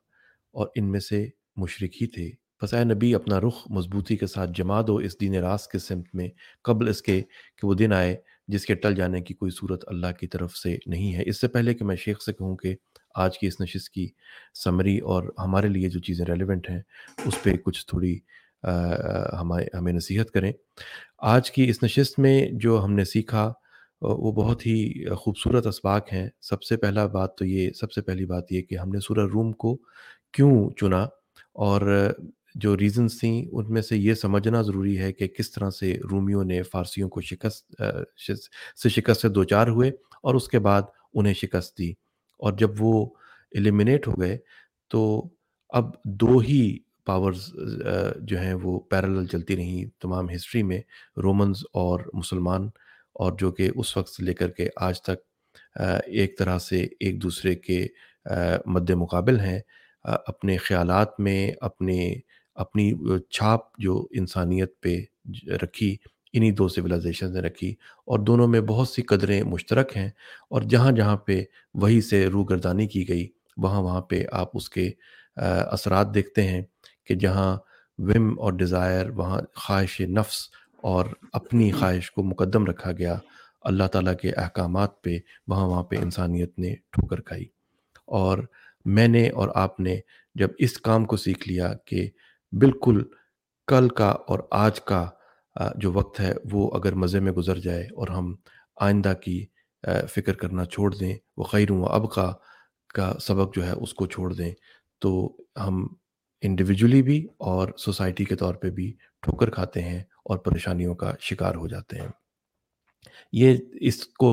اور ان میں سے مشرق ہی تھے۔ بس اے نبی، اپنا رخ مضبوطی کے ساتھ جما دو اس دین راست کے سمت میں، قبل اس کے کہ وہ دن آئے۔ جس کے ٹل جانے کی کوئی صورت اللہ کی طرف سے نہیں ہے۔ اس سے پہلے کہ میں شیخ سے کہوں کہ آج کی اس نشست کی سمری اور ہمارے لیے جو چیزیں ریلیونٹ ہیں، اس پہ کچھ تھوڑی ہمیں ہمیں نصیحت کریں۔ آج کی اس نشست میں جو ہم نے سیکھا وہ بہت ہی خوبصورت اسباق ہیں۔ سب سے پہلا بات تو یہ، سب سے پہلی بات یہ کہ ہم نے سورہ روم کو کیوں چنا اور جو ریزنز تھیں، ان میں سے یہ سمجھنا ضروری ہے کہ کس طرح سے رومیوں نے فارسیوں کو شکست سے شکست سے دوچار ہوئے اور اس کے بعد انہیں شکست دی۔ اور جب وہ ایلیمنیٹ ہو گئے تو اب دو ہی پاورز جو ہیں وہ پیرلل چلتی رہیں تمام ہسٹری میں رومنز اور مسلمان، اور جو کہ اس وقت سے لے کر کے آج تک ایک طرح سے ایک دوسرے کے مد مقابل ہیں اپنے خیالات میں، اپنے اپنی چھاپ جو انسانیت پہ رکھی، انہی دو سویلائزیشن نے رکھی اور دونوں میں بہت سی قدریں مشترک ہیں اور جہاں جہاں پہ وہی سے روح گردانی کی گئی، وہاں وہاں پہ آپ اس کے اثرات دیکھتے ہیں کہ جہاں وم اور ڈیزائر وہاں خواہش نفس اور اپنی خواہش کو مقدم رکھا گیا، اللہ تعالیٰ کے احکامات پہ وہاں وہاں پہ انسانیت نے ٹھوکر کھائی اور میں نے اور آپ نے جب اس کام کو سیکھ لیا کہ بالکل کل کا اور آج کا جو وقت ہے، وہ اگر مزے میں گزر جائے اور ہم آئندہ کی فکر کرنا چھوڑ دیں، وہ خیر اب کا کا سبق جو ہے اس کو چھوڑ دیں، تو ہم انڈیویجولی بھی اور سوسائٹی کے طور پہ بھی ٹھوکر کھاتے ہیں اور پریشانیوں کا شکار ہو جاتے ہیں۔ یہ اس کو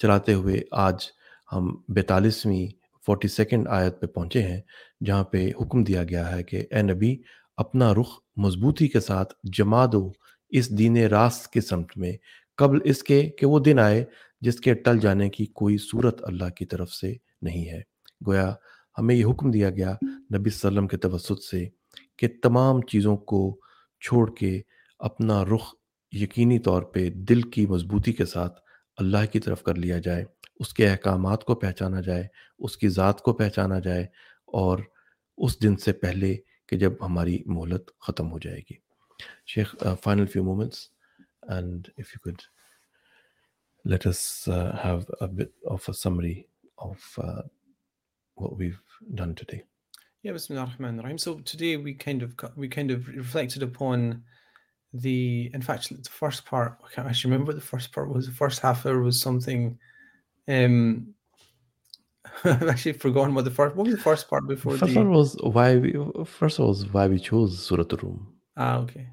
چلاتے ہوئے آج ہم بیتالیسویں، فورٹی سیکنڈ آیت پہ پہنچے ہیں، جہاں پہ حکم دیا گیا ہے کہ اے نبی اپنا رخ مضبوطی کے ساتھ جما دو اس دین راست کے سمت میں، قبل اس کے کہ وہ دن آئے جس کے ٹل جانے کی کوئی صورت اللہ کی طرف سے نہیں ہے۔ گویا ہمیں یہ حکم دیا گیا نبی صلی اللہ علیہ وسلم کے توسط سے کہ تمام چیزوں کو چھوڑ کے اپنا رخ یقینی طور پہ دل کی مضبوطی کے ساتھ اللہ کی طرف کر لیا جائے، اس کے احکامات کو پہچانا جائے، اس کی ذات کو پہچانا جائے اور اس دن سے پہلے कि जब हमारी मोहलत ख़त्म हो जाएगी Sheikh final few moments and if you could let us uh, have a bit of a summary of uh, what we've done today. Yeah, Bismillah ar-Rahman ar-Rahim. So today we kind of got, we kind of reflected upon the in fact the first part I can't actually remember what the first part was. The first half hour was something um (laughs) I've actually forgotten what the first what was the first part before First the one was why we first was why we chose Surah Rum. Ah, okay.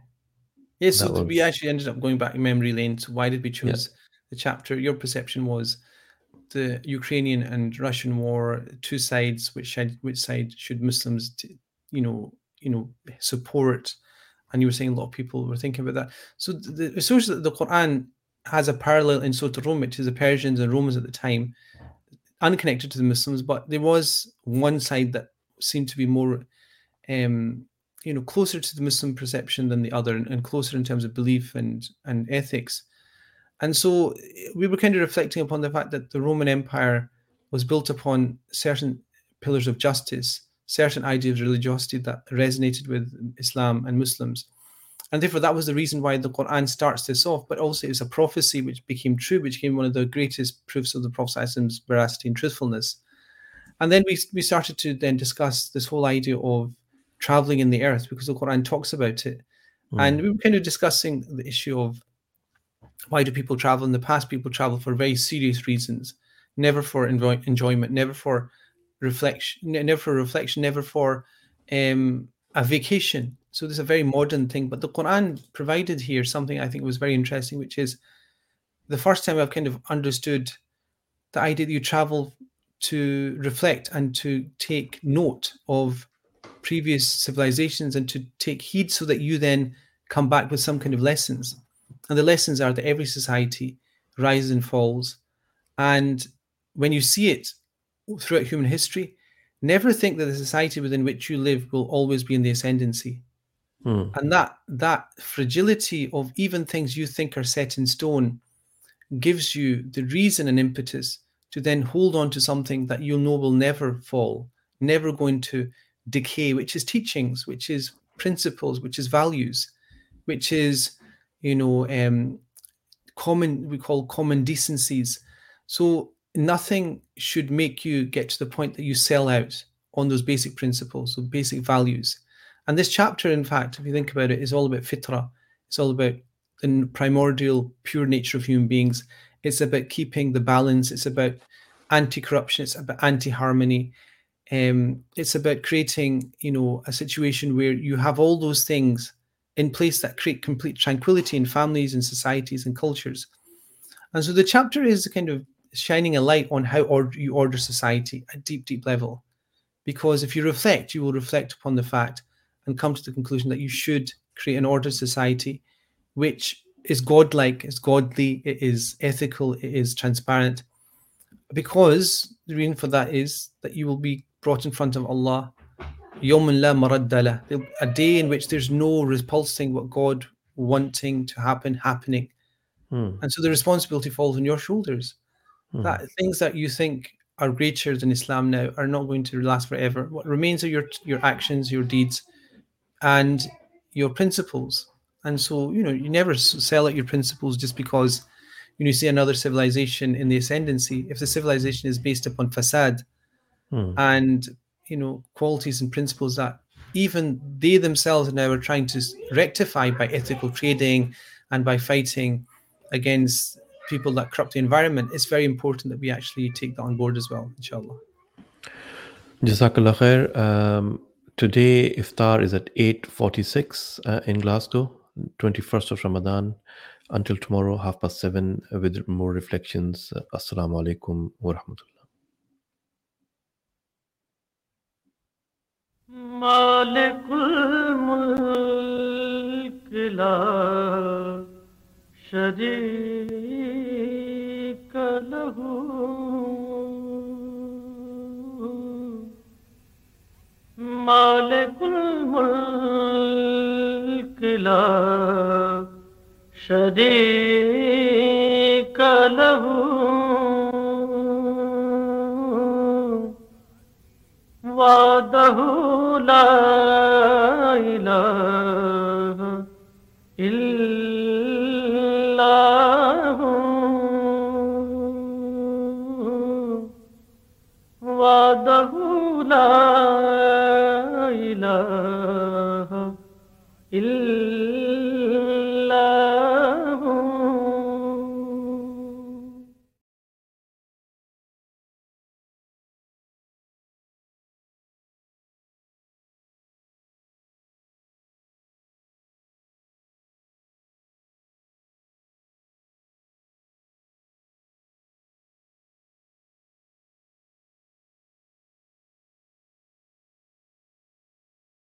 Yes, so That th- we actually ended up going back in memory lane. So why did we choose the chapter? Your perception was the Ukrainian and Russian war, two sides. Which side? Which side should Muslims, t- you know, you know, support? And you were saying a lot of people were thinking about that. So the, the the Quran has a parallel in Surah Rum, which is the Persians and Romans at the time, unconnected to the Muslims, but there was one side that seemed to be more um, you know closer to the muslim perception than the other and, and closer in terms of belief and and ethics. And so eh, we were kind of reflecting upon the fact that the roman empire was built upon certain pillars of justice certain ideas of religiosity that resonated with islam and muslims and therefore that was the reason why the quran starts this off but also it's a prophecy which became true which became one of the greatest proofs of the prophet's veracity and truthfulness and then we, we started to then discuss this whole idea of traveling in the earth because the Quran talks about it. And we were kind of discussing the issue of why do people travel in the past? People travel for very serious reasons, never for enjoy- enjoyment, never for reflection, never for reflection, never for um, a vacation. So this is a very modern thing. But the Quran provided here something I think was very interesting, which is the first time I've kind of understood the idea that you travel to reflect and to take note of previous civilizations and to take heed so that you then come back with some kind of lessons. And the lessons are that every society rises and falls. And when you see it throughout human history, never think that the society within which you live will always be in the ascendancy. Hmm. And that that fragility of even things you think are set in stone gives you the reason and impetus to then hold on to something that you'll know will never fall, never going to decay, which is teachings, which is principles, which is values, which is, you know, um, common, we call common decencies. So nothing should make you get to the point that you sell out on those basic principles, those basic values. And this chapter, in fact, if you think about it, is all about fitra. It's all about the primordial, pure nature of human beings. It's about keeping the balance. It's about anti-corruption. It's about anti-harmony. Um, it's about creating, you know, a situation where you have all those things in place that create complete tranquility in families and societies and cultures. And so the chapter is kind of shining a light on how you order society at deep, deep level. Because if you reflect, you will reflect upon the fact and come to the conclusion that you should create an ordered society which is godlike, is godly, it is ethical, it is transparent. Because the reason for that is that you will be brought in front of Allah. A day in which there's no repulsing what God wanting to happen, happening. Hmm. And so the responsibility falls on your shoulders. Hmm. That things that you think are greater than Islam now are not going to last forever. What remains are your your actions, your deeds, and your principles. And so, you know, you never sell out your principles just because you, know, you see another civilization in the ascendancy. If the civilization is based upon fasad Hmm. and you know qualities and principles that even they themselves now are trying to rectify by ethical trading and by fighting against people that corrupt the environment, it's very important that we actually take that on board as well, inshallah. Jazakallah khair. Um, today iftar is at 8.46 uh, in Glasgow, 21st of Ramadan. Until tomorrow, half past seven, with more reflections. Assalamu alaikum wa rahmatullah. مالك الملك لا شريك له. وعده لا إله إلا هو. وعده لا إله